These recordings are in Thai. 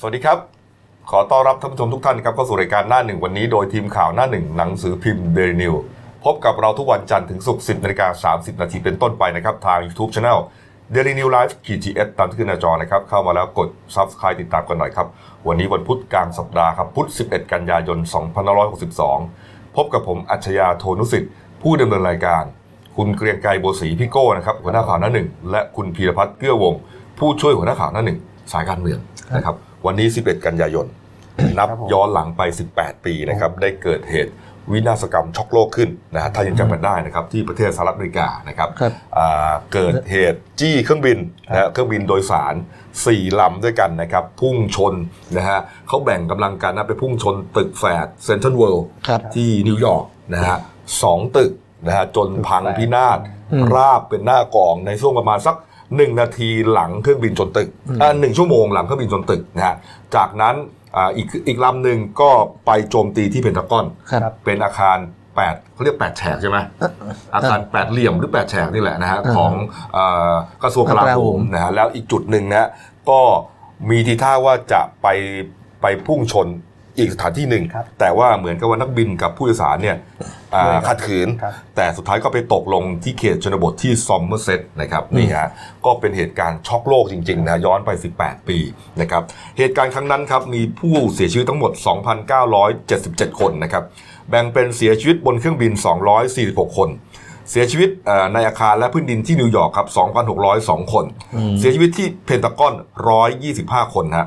สวัสดีครับ ขอต้อนรับท่านผู้ชมทุกท่านครับเข้าสู่รายการหน้าหนึ่งวันนี้โดยทีมข่าวหน้าหนึ่งหนังสือพิมพ์เดลินิวส์พบกับเราทุกวันจันทร์ถึงศุกร์10นาฬิกา30 นาทีเป็นต้นไปนะครับ ทาง YouTube Channel Dailynews Live ขีดจีเอสตามที่ขึ้นหน้าจอนะครับ เข้ามาแล้วกด Subscribe ติดตามกันหน่อยครับ วันนี้วันพุธกลางสัปดาห์ครับพุธ 11 กันยายน 2562 พบกับผมอัจฉริยะโทนุสิทธิ์ ผู้ดำเนินรายการ คุณเกรียงไกรโบศรีพี่โก้นะครับหัวหน้าข่าวหน้าหนึ่งและคุณพีรพัฒน์เกื้อวง ผู้ช่วยหัวหน้าข่าวหน้าหนึ่งสายการเมืองนะครับ วันนี้ 11 กันยายน นับครับผมย้อนหลังไป 18 ปีนะครับ ได้เกิดเหตุวินาศกรรมช็อกโลกขึ้นนะฮะถ้ายังจำกันได้นะครับ ที่ประเทศสหรัฐอเมริกานะครับครับอ่าเกิดเหตุจี้เครื่องบินนะฮะเครื่องบินโดยสาร4ลำด้วยกันนะครับ พุ่งชนนะฮะเขาแบ่งกำลังกันนะไปพุ่งชนตึกแฝดเซ็นทรัลเวิลด์ครับที่นิวยอร์กนะฮะสองตึกนะฮะจนพังพินาศอืมราบเป็นหน้ากองในช่วงประมาณสัก หนึ่งนาทีหลังเครื่องบินชนตึกอ่าหนึ่งชั่วโมงหลังเครื่องบินชนตึกนะฮะจากนั้นอ่าอีกอีกลำหนึ่งก็ไปโจมตีที่เพนทากอนครับเป็นอาคารแปดเขาเรียกแปดแฉกใช่ไหมอาคารแปดเหลี่ยมหรือแปดแฉกนี่แหละนะฮะอ่าของเอ่อกระทรวงกลากลาโหโหมมนะฮะแล้วอีกจุดหนึ่งนะก็มีทีท่าว่าจะไปไปพุ่งชน อีกสถานที่หนึ่งครับแต่ว่าเหมือนกับว่านักบินกับผู้โดยสารเนี่ยอ่าด้วยครับขัดขืนครับแต่สุดท้ายก็ไปตกลงที่เขตชนบทที่ซอมเมอร์เซตนะครับนี่ฮะก็เป็นเหตุการณ์ช็อกโลกจริงๆนะย้อนไป 18 ปีนะครับเหตุการณ์ครั้งนั้นครับมีผู้เสียชีวิตทั้งหมด 2,977 คนนะครับแบ่งเป็นเสียชีวิตบนเครื่องบิน 246 คนเสียชีวิตเอ่อในอาคารและพื้นดินที่นิวยอร์กครับ 2,602 คน เสียชีวิตที่เพนตากอน 125 คนฮะ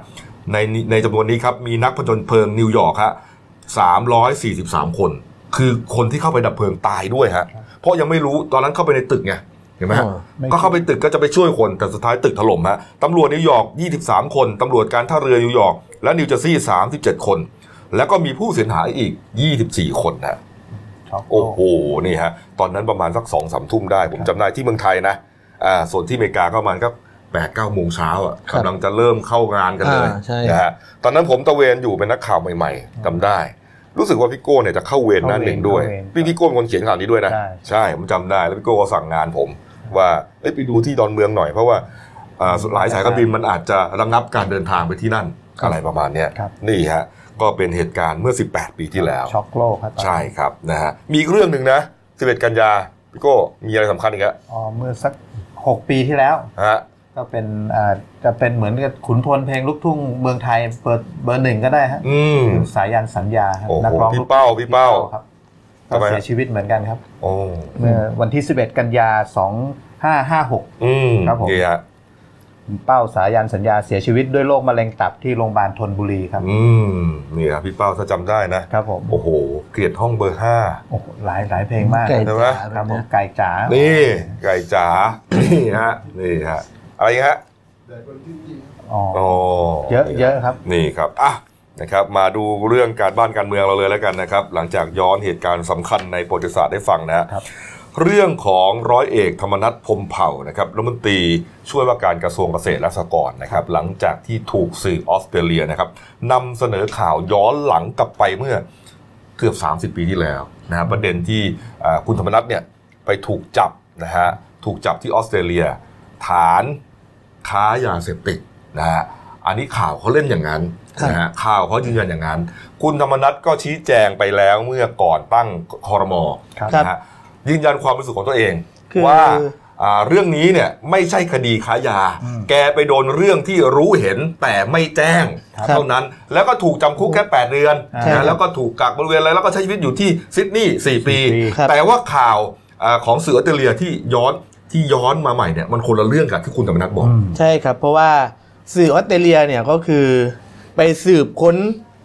ในในจำนวนนี้ครับมีนักผจญเพลิงนิวยอร์กฮะ343คน คือคนที่เข้าไปดับเพลิงตายด้วยฮะเพราะยังไม่รู้ตอนนั้นเข้าไปในตึกไงเห็นไหมฮะอ๋อไม่ก็เข้าไปตึกก็จะไปช่วยคนแต่สุดท้ายตึกถล่มฮะตำรวจนิวยอร์ก 23 คนตำรวจการท่าเรือนิวยอร์กและนิวเจอร์ซีย์37 คน แล้วก็มีผู้เสียหายอีก 24 คนนะช็อกโลโอ้โหนี่ฮะตอนนั้นประมาณสักสองสามทุ่มได้ ผมจำได้ที่เมืองไทยนะอ่าส่วนที่อเมริกาก็ประมาณก็ แปดเก้าโมงเช้าอะครับกำลังจะเริ่มเข้างานกันเลยอ่าใช่นะฮะตอนนั้นผมตะเวนอยู่เป็นนักข่าวใหม่ๆจำได้ รู้สึกว่าพี่โก้เนี่ยจะเข้าเวรหน้าหนึ่งด้วย พี่พี่โก้เป็นคนเขียนข่าวนี้ด้วยนะใช่ใช่ผมจำได้แล้วพี่โก้ก็สั่งงานผม ว่าเอ้ยไปดูที่ดอนเมืองหน่อยเพราะว่าอ่าหลายสายการบินมันอาจจะระงับการเดินทางไปที่นั่นอะไรประมาณเนี้ยครับนี่ฮะก็เป็นเหตุการณ์เมื่อ 18 ปีที่แล้วช็อกโลกครับใช่ครับนะฮะมีอีกเรื่องหนึ่งนะ 11 กันยาพี่โก้มีอะไรสำคัญอีกอะอ๋อเมื่อสักหกปีที่แล้วฮะ ก็เป็นอ่าจะเป็นเหมือนกับขุนพลเพลงลูกทุ่งเมืองไทยเปิดเบอร์หนึ่งก็ได้ฮะอืมสายันสัญญาครับโอ้โหนัร้องพี่ลูกเป้าพี่เป้า ครับทำไมฮะก็เสียชีวิตเหมือนกันครับ โอ้เมื่อวันที่ 11 กันยา 2556 อืมครับผม นี่ฮะคุณเป้าสายันสัญญาเสียชีวิตด้วยโรคมะเร็งตับที่โรงพยาบาลธนบุรีครับ อืมนี่ครับพี่เป้าถ้าจำได้นะครับผมโอ้โหเกลียดห้องเบอร์ห้า โอ้โหหลายหลายเพลงมากไก่ใช่ไหม จ๋าครับผมนะไก่จ๋านี่ไก่จ๋านี่ฮะนี่ฮะ อะไรอีกฮะอ๋อโอ้เยอะเยอะครับ นี่ครับอะนะครับมาดูเรื่องการบ้านการเมืองเราเลยแล้วกันนะครับ หลังจากย้อนเหตุการณ์สำคัญในประวัติศาสตร์ได้ฟังนะฮะครับ เรื่องของร้อยเอกธรรมนัฐพรหมเผ่านะครับรัฐมนตรีช่วยว่าการกระทรวงเกษตรและสหกรณ์นะครับ หลังจากที่ถูกสื่อออสเตรเลียนะครับนำเสนอข่าวย้อนหลังกลับไปเมื่อเกือบ 30 ปีที่แล้วนะฮะประเด็นที่อ่าคุณธรรมนัฐเนี่ยไปถูกจับนะฮะถูกจับที่ออสเตรเลีย ฐาน ค้ายาเสพติดนะฮะอันนี้ข่าวเขาเล่นอย่างนั้นนะฮะข่าวเขายืนยันอย่างนั้น คุณธรรมนัฐก็ชี้แจงไปแล้วเมื่อก่อนตั้งคอรมอครับนะฮะยืนยันความรู้สึกของตัวเองคือว่าอ่าเรื่องนี้เนี่ยไม่ใช่คดีค้ายาอืมแกไปโดนเรื่องที่รู้เห็นแต่ไม่แจ้งครับเท่านั้น แล้วก็ถูกจำคุกแค่ 8 เดือนใช่ครันะบแล้วก็ถูกกักบริเวณอะไรแล้วก็ใช้ชีวิตอยู่ที่ซิดนีย์4ปีสี่ปีครับแต่ว่าข่าวอ่าของสื่อออสเตรเลียที่ย้อน ที่ย้อนมาใหม่เนี่ยมันคนละเรื่องกับที่คุณธรรมนัฐบอกอืมใช่ครับ เพราะว่าสื่อออสเตรเลียเนี่ยก็คือไปสืบค้น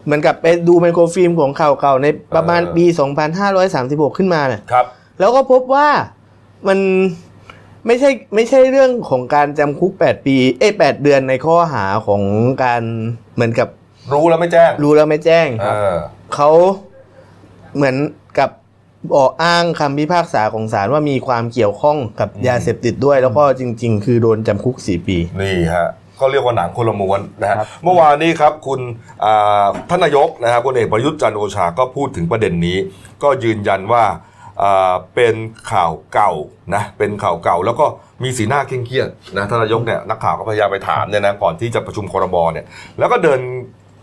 เหมือนกับไปดูไมโครฟิล์มของข่าวเก่าในประมาณเออปี 2536 ขึ้นมาเนี่ยครับแล้วก็พบว่ามันไม่ใช่ไม่ใช่เรื่องของการจำคุก 8 ปีเอ้แปดเดือนในข้อหาของการเหมือนกับ รู้แล้วไม่แจ้ง รู้แล้วไม่แจ้งเออเขาเหมือนกับ บอกอ้างคำพิพากษาของศาลว่ามีความเกี่ยวข้องกับอืมยาเสพติดด้วย แล้วก็จริง ๆ คือโดนจำคุก 4 ปี นี่ฮะก็เรียกว่าหนังคนละม้วนนะฮะครับเมื่อวานนี้ครับคุณอ่าท่านนายกนะฮะพลเอกประยุทธ์จันทร์โอชาก็พูดถึงประเด็นนี้ ก็ยืนยันว่าอ่าเป็นข่าวเก่านะเป็นข่าวเก่า แล้วก็มีสีหน้าเคร่งเครียดนะท่านนายกเนี่ยนักข่าวก็พยายามไปถามเนี่ยนะก่อนที่จะประชุมครมเนี่ยแล้วก็เดิน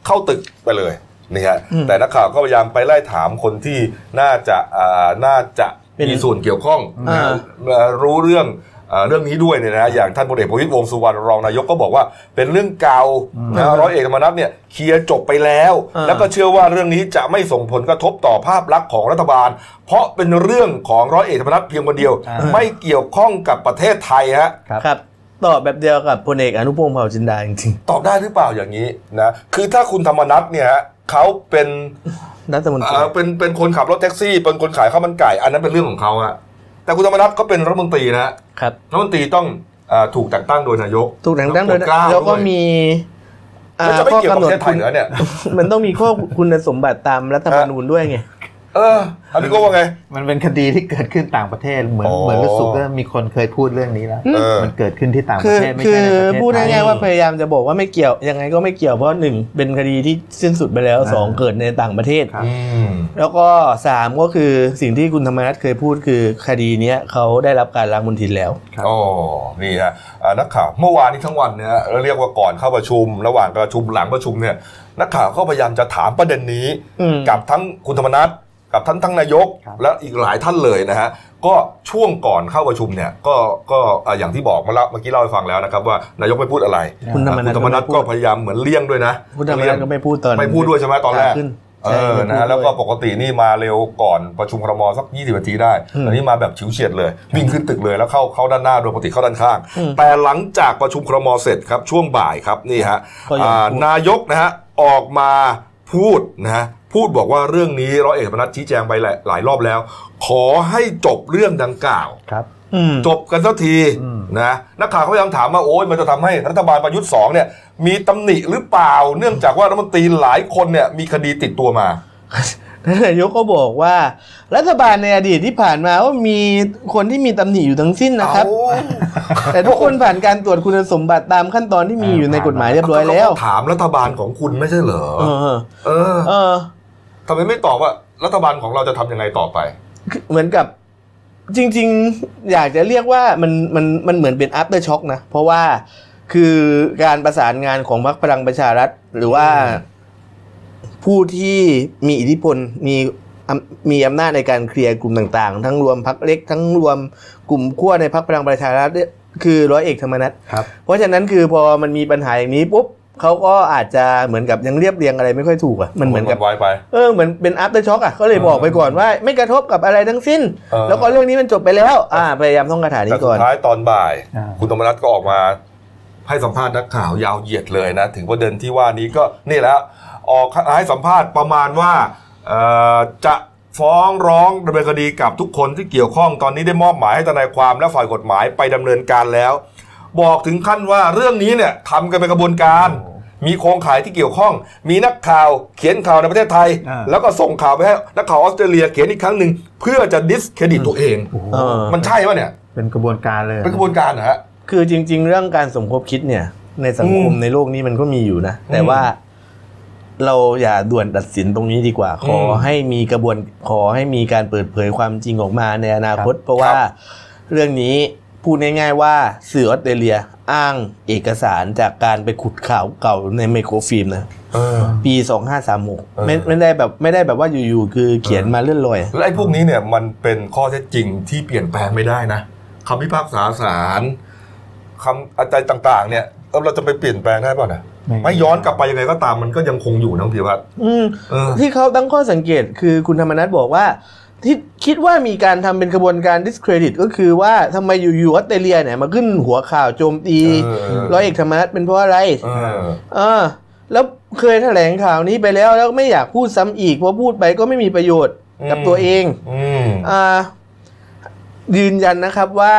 เข้าตึกไปเลย นี่ฮะอืมแต่นักข่าวก็พยายามไปไล่ถามคนที่น่าจะอ่าน่าจะเป็นมีส่วนเกี่ยวข้องนะฮะอ่าเอ่อรู้เรื่องเอ่อเรื่องนี้ด้วยเนี่ยนะอย่างท่านพลเอกประวิตรวงษ์สุวรรณรองนายกก็บอกว่า เป็นเรื่องเก่านะร้อยเอกธรรมนัฐเนี่ยเคลียร์จบไปแล้วอ่าแล้วก็เชื่อว่าเรื่องนี้จะไม่ส่งผลกระทบต่อภาพลักษณ์ของรัฐบาล เพราะเป็นเรื่องของร้อยเอกธรรมนัฐเพียงคนเดียวอ่าไม่เกี่ยวข้องกับประเทศไทยฮะครับครับตอบแบบเดียวกับพลเอกอนุพงศ์เผ่าจินดาจริงตอบได้หรือเปล่าอย่างนี้นะคือถ้าคุณธรรมนัฐเนี่ยฮะ เขาเป็นๆรัฐมนตรีเอ่อเป็นเป็นคนขับรถแท็กซี่ เป็นคนขายข้าวมันไก่ อันนั้นเป็นเรื่องของเขาฮะแต่คุณธรรมนัฐก็เป็นรัฐมนตรีนะฮะครับรัฐมนตรีต้องเอ่อถูกแต่งตั้งโดยนายก ถูกแต่งตั้งโดยแล้วโปรดเกล้าแล้วก็ด้วยมีอ่าแล้วจะไม่ข้อเกี่ยวกับกำหนปดระเทศไทยเหรอเนี่ยมันต้องมีข้อคุณสมบัติตามรัฐธรรมนูญด้วยไง เอออันนี้ก็ว่าไง มันเป็นคดีที่เกิดขึ้นต่างประเทศเหมือนอ๋อเหมือนรู้สึกว่ามีคนเคยพูดเรื่องนี้แล้วเออมันเกิดขึ้นที่ต่างปคืระอเทศไม่คืใช่อในประเทศพูดไทยง่ายๆว่าพยายามจะบอกว่าไม่เกี่ยวยังไงก็ไม่เกี่ยวเพราะหนึ่งเป็นคดีที่สิ้นสุดไปแล้วสองอ่าเกิดในต่างประเทศครับอืมแล้วก็สามก็คือสิ่งที่คุณธรรมนัฐเคยพูดคือคดีเนี้ยเขาได้รับการล้างมลทินแล้วครับอ๋อนี่ฮะอ่านักข่าวเมื่อวานนี้ทั้งวันเนี่ยฮะเราเรียกว่าก่อนเข้าประชุม ระหว่างประชุมหลังประชุมเนี่ยนักข่าวก็พยายามจะถามประเด็นนี้อืมกับทั้งคุณธรรมนัฐ กับท่านทั้งนายกครับและอีกหลายท่านเลยนะฮะก็ช่วงก่อนเข้าประชุมเนี่ยก็ก็อ่าอย่างที่บอกมาแล้วเมื่อกี้เล่าให้ฟังแล้วนะครับว่านายกไม่พูดอะไรคุณธรรมนัฐคุณธรรมนัฐก็พยายามเหมือนเลี่ยงด้วยนะคุณธรรมนัฐก็ไม่พูดตอนไม่พูดด้วยใช่ไหมตอนแรกขึ้นเอใช่อไม่นะพูดฮะแล้วก็ด้วยปกตินี่มาเร็วก่อนประชุมครมสัก 20นาทีได้อืมอันนี้มาแบบฉิวเฉียดเลย วิ่งขึ้นตึกเลยแล้วเข้าเข้าด้านหน้าโดยปกติเข้าด้านข้างอืมแต่หลังจากประชุมครมเสร็จครับช่วงบ่ายครับนี่ฮะก็ยังอ่าพูดนายกนะฮะออกมาพูดนะฮะ พูดบอกว่าเรื่องนี้ร้อยเอกธรรมนัฐชี้แจงไปหลายหลายรอบแล้ว ขอให้จบเรื่องดังกล่าวครับอืมจบกันสักทีอืมนะนักข่าวเขาพยายามถามว่าโอ้ยมันจะทำให้รัฐบาลประยุทธ์สองเนี่ย มีตำหนิหรือเปล่า เนื่องจากว่ารัฐมนตรีหลายคนเนี่ยมีคดีติดตัวมาท่านนายกก็บอกว่า รัฐบาลในอดีตที่ผ่านมาว่ามีคนที่มีตำหนิอยู่ทั้งสิ้นนะครับ แต่ทุกคนผ่านการตรวจคุณสมบัติตามขั้นตอนที่มีอยู่ในกฎหมายเรียบร้อยแล้วเขาก็ถามรัฐบาลของคุณไม่ใช่เหรอเออ เออเออทำไมไม่ตอบว่ารัฐบาลของเราจะทำยังไงต่อไปคือเหมือนกับจริง ๆ อยากจะเรียกว่ามันมันมันเหมือนเป็น after shock นะ เพราะว่าคือการประสานงานของพรรคพลังประชารัฐ หรือว่าผู้ที่มีอิทธิพลมีอำมีอำนาจในการเคลียร์กลุ่มต่างๆ ทั้งรวมพรรคเล็กทั้งรวมกลุ่มขั้วในพรรคพลังประชารัฐเนี่ยคือร้อยเอกธรรมนัฐครับเพราะฉะนั้นคือพอมันมีปัญหาอย่างนี้ปุ๊บ เขาก็อาจจะเหมือนกับยังเรียบเรียงอะไรไม่ค่อยถูกอะมันเหมือนกับไว้ไปเออเหมือนเป็น after shock อะเขาเลยบอกไปก่อนว่า ไม่กระทบกับอะไรทั้งสิ้นเออแล้วก็เรื่องนี้มันจบไปแล้ว อ่าพยายามท่องคาถาแต่นี้สุก่อดนท้ายตอนบ่ายอ่าคุณธรรมนัฐก็ออกมา ให้สัมภาษณ์นักข่าวยาวเหยียดเลยนะ ถึงประเด็นที่ว่านี้ก็นี่แล้วออกให้สัมภาษณ์ประมาณว่าเอ่อจะฟ้องร้องดำเนินคดีกับทุกคนที่เกี่ยวข้องตอนนี้ได้มอบหมายให้ทนายความและฝ่ายกฎหมายไปดำเนินการแล้ว บอกถึงขั้นว่าเรื่องนี้เนี่ยทำกันเป็นกระบวนการ มีโครงข่ายที่เกี่ยวข้อง มีนักข่าวเขียนข่าวในประเทศไทยอ่าแล้วก็ส่งข่าวไปให้นักข่าวออสเตรเลียเขียนอีกครั้งหนึ่งเพื่อจะดิสเครดิตตัวเองโอ้โหเออมันใช่ปะเนี่ย เป็นกระบวนการเลย เป็นกระบวนการนะฮะคือจริง ๆ เรื่องการสมคบคิดเนี่ย ในสังคมอืมในโลกนี้มันก็มีอยู่นะ แต่อืมว่าเราอย่าด่วนตัดสินตรงนี้ดีกว่า ขออมให้มีกระบวนขอให้มีการเปิดเผยความจริงออกมาในอนาคต เพราะคว่ารับเรื่องนี้ พูดง่ายๆว่าสื่อออสเตรเลียอ้างเอกสารจากการไปขุดข่าวเก่าในไมโครฟิล์มนะเออปี2536เออไม่ไม่ได้แบบไม่ได้แบบว่าอยู่ๆคือเขียนมาเลื่อนลอยแล้วไอ้พวกนี้เนี่ยมันเป็นข้อเท็จจริงที่เปลี่ยนแปลงไม่ได้นะคำพิพากษาศาลคำอะไรต่างๆ เนี่ยเออเราจะไปเปลี่ยนแปลงได้ป่ะนะไม่ย้อนกลับไปยังไงก็ตามมันก็ยังคงอยู่นะพี่พัฒน์อืมเออที่เขาตั้งข้อสังเกตคือคุณธรรมนัฐบอกว่า ที่คิดว่ามีการทำเป็นกระบวนการ discredit ก็คือว่าทำไมอยู่ๆออสเตรเลียเนี่ยมาขึ้นหัวข่าวโจมตีเออร้อยเอกธรรมนัฐเป็นเพราะอะไรเออเออแล้วเคยแถลงข่าวนี้ไปแล้วแล้วไม่อยากพูดซ้ำอีกเพราะพูดไปก็ไม่มีประโยชน์กับอืมตัวเองอืมอ่ายืนยันนะครับว่า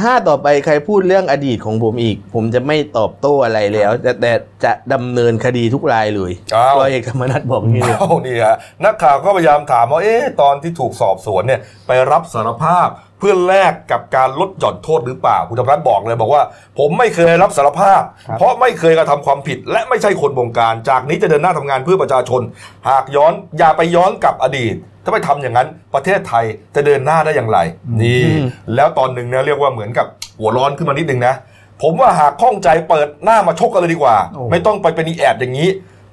ถ้าต่อไปใครพูดเรื่องอดีตของผมอีก ผมจะไม่ตอบโต้อะไรแล้ว แต่แต่จะดำเนินคดีทุกรายเลยอ้าว ร้อยเอกธรรมนัฐบอกอย่างนี้เลย เอานี่ฮะนักข่าวก็พยายามถามว่าเอ๊ะตอนที่ถูกสอบสวนเนี่ยไปรับสารภาพเพื่อแลกกับการลดหย่อนโทษหรือเปล่าคุณธรรมนัฐบอกเลยบอกว่า ผมไม่เคยรับสารภาพครับเพราะไม่เคยกระทำความผิด และไม่ใช่คนบงการ จากนี้จะเดินหน้าทำงานเพื่อประชาชน หากย้อนอย่าไปย้อนกับอดีต ถ้าไปทำอย่างนั้นประเทศไทยจะเดินหน้าได้อย่างไร นี่อืมแล้วตอนหนึ่งเนี่ยเรียกว่าเหมือนกับหัวร้อนขึ้นมานิดนึงนะ ผมว่าหากข้องใจเปิดหน้ามาชกกันเลยดีกว่าโอ้ไม่ต้องไปเป็นอีแอดอย่างนี้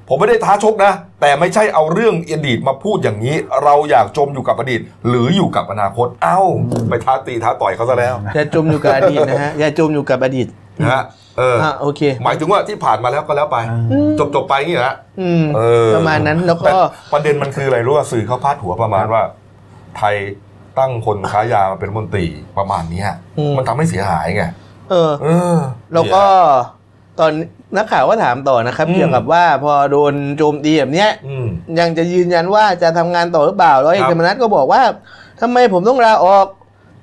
ผมไม่ได้ท้าชกนะ แต่ไม่ใช่เอาเรื่องอดีตมาพูดอย่างนี้ เราอยากจมอยู่กับอดีต หรืออยู่กับอนาคต เอ้า ไปท้าตีท้าต่อยเขาซะแล้วอย่าจมอยู่กับอดีตนะฮะอย่าจมอยู่กับอดีต นะฮะเอออะโอเค หมายถึงว่าที่ผ่านมาแล้วก็แล้วไปอืมจบจบๆไปอย่างนี้นะอืมเออประมาณนั้นแล้วก็ ต่ประเด็นมันคืออะไรรู้ว่าสื่อเขาพาดหัวประมาณว่า ไทยตั้งคนค้ายามาเป็นรัฐมนตรีประมาณเนี้ยอืม มันทำให้เสียหายไงเออ เออ แล้วก็ตอนนักข่าวก็ถามต่อนะครับ อืม เกี่ยวกับว่าพอโดนโจมตีแบบเนี้ย อืม ยังจะยืนยันว่าจะทำงานต่อหรือเปล่าร้อยเอกครับ ธรรมนัฐก็บอกว่าทำไมผมต้องลาออก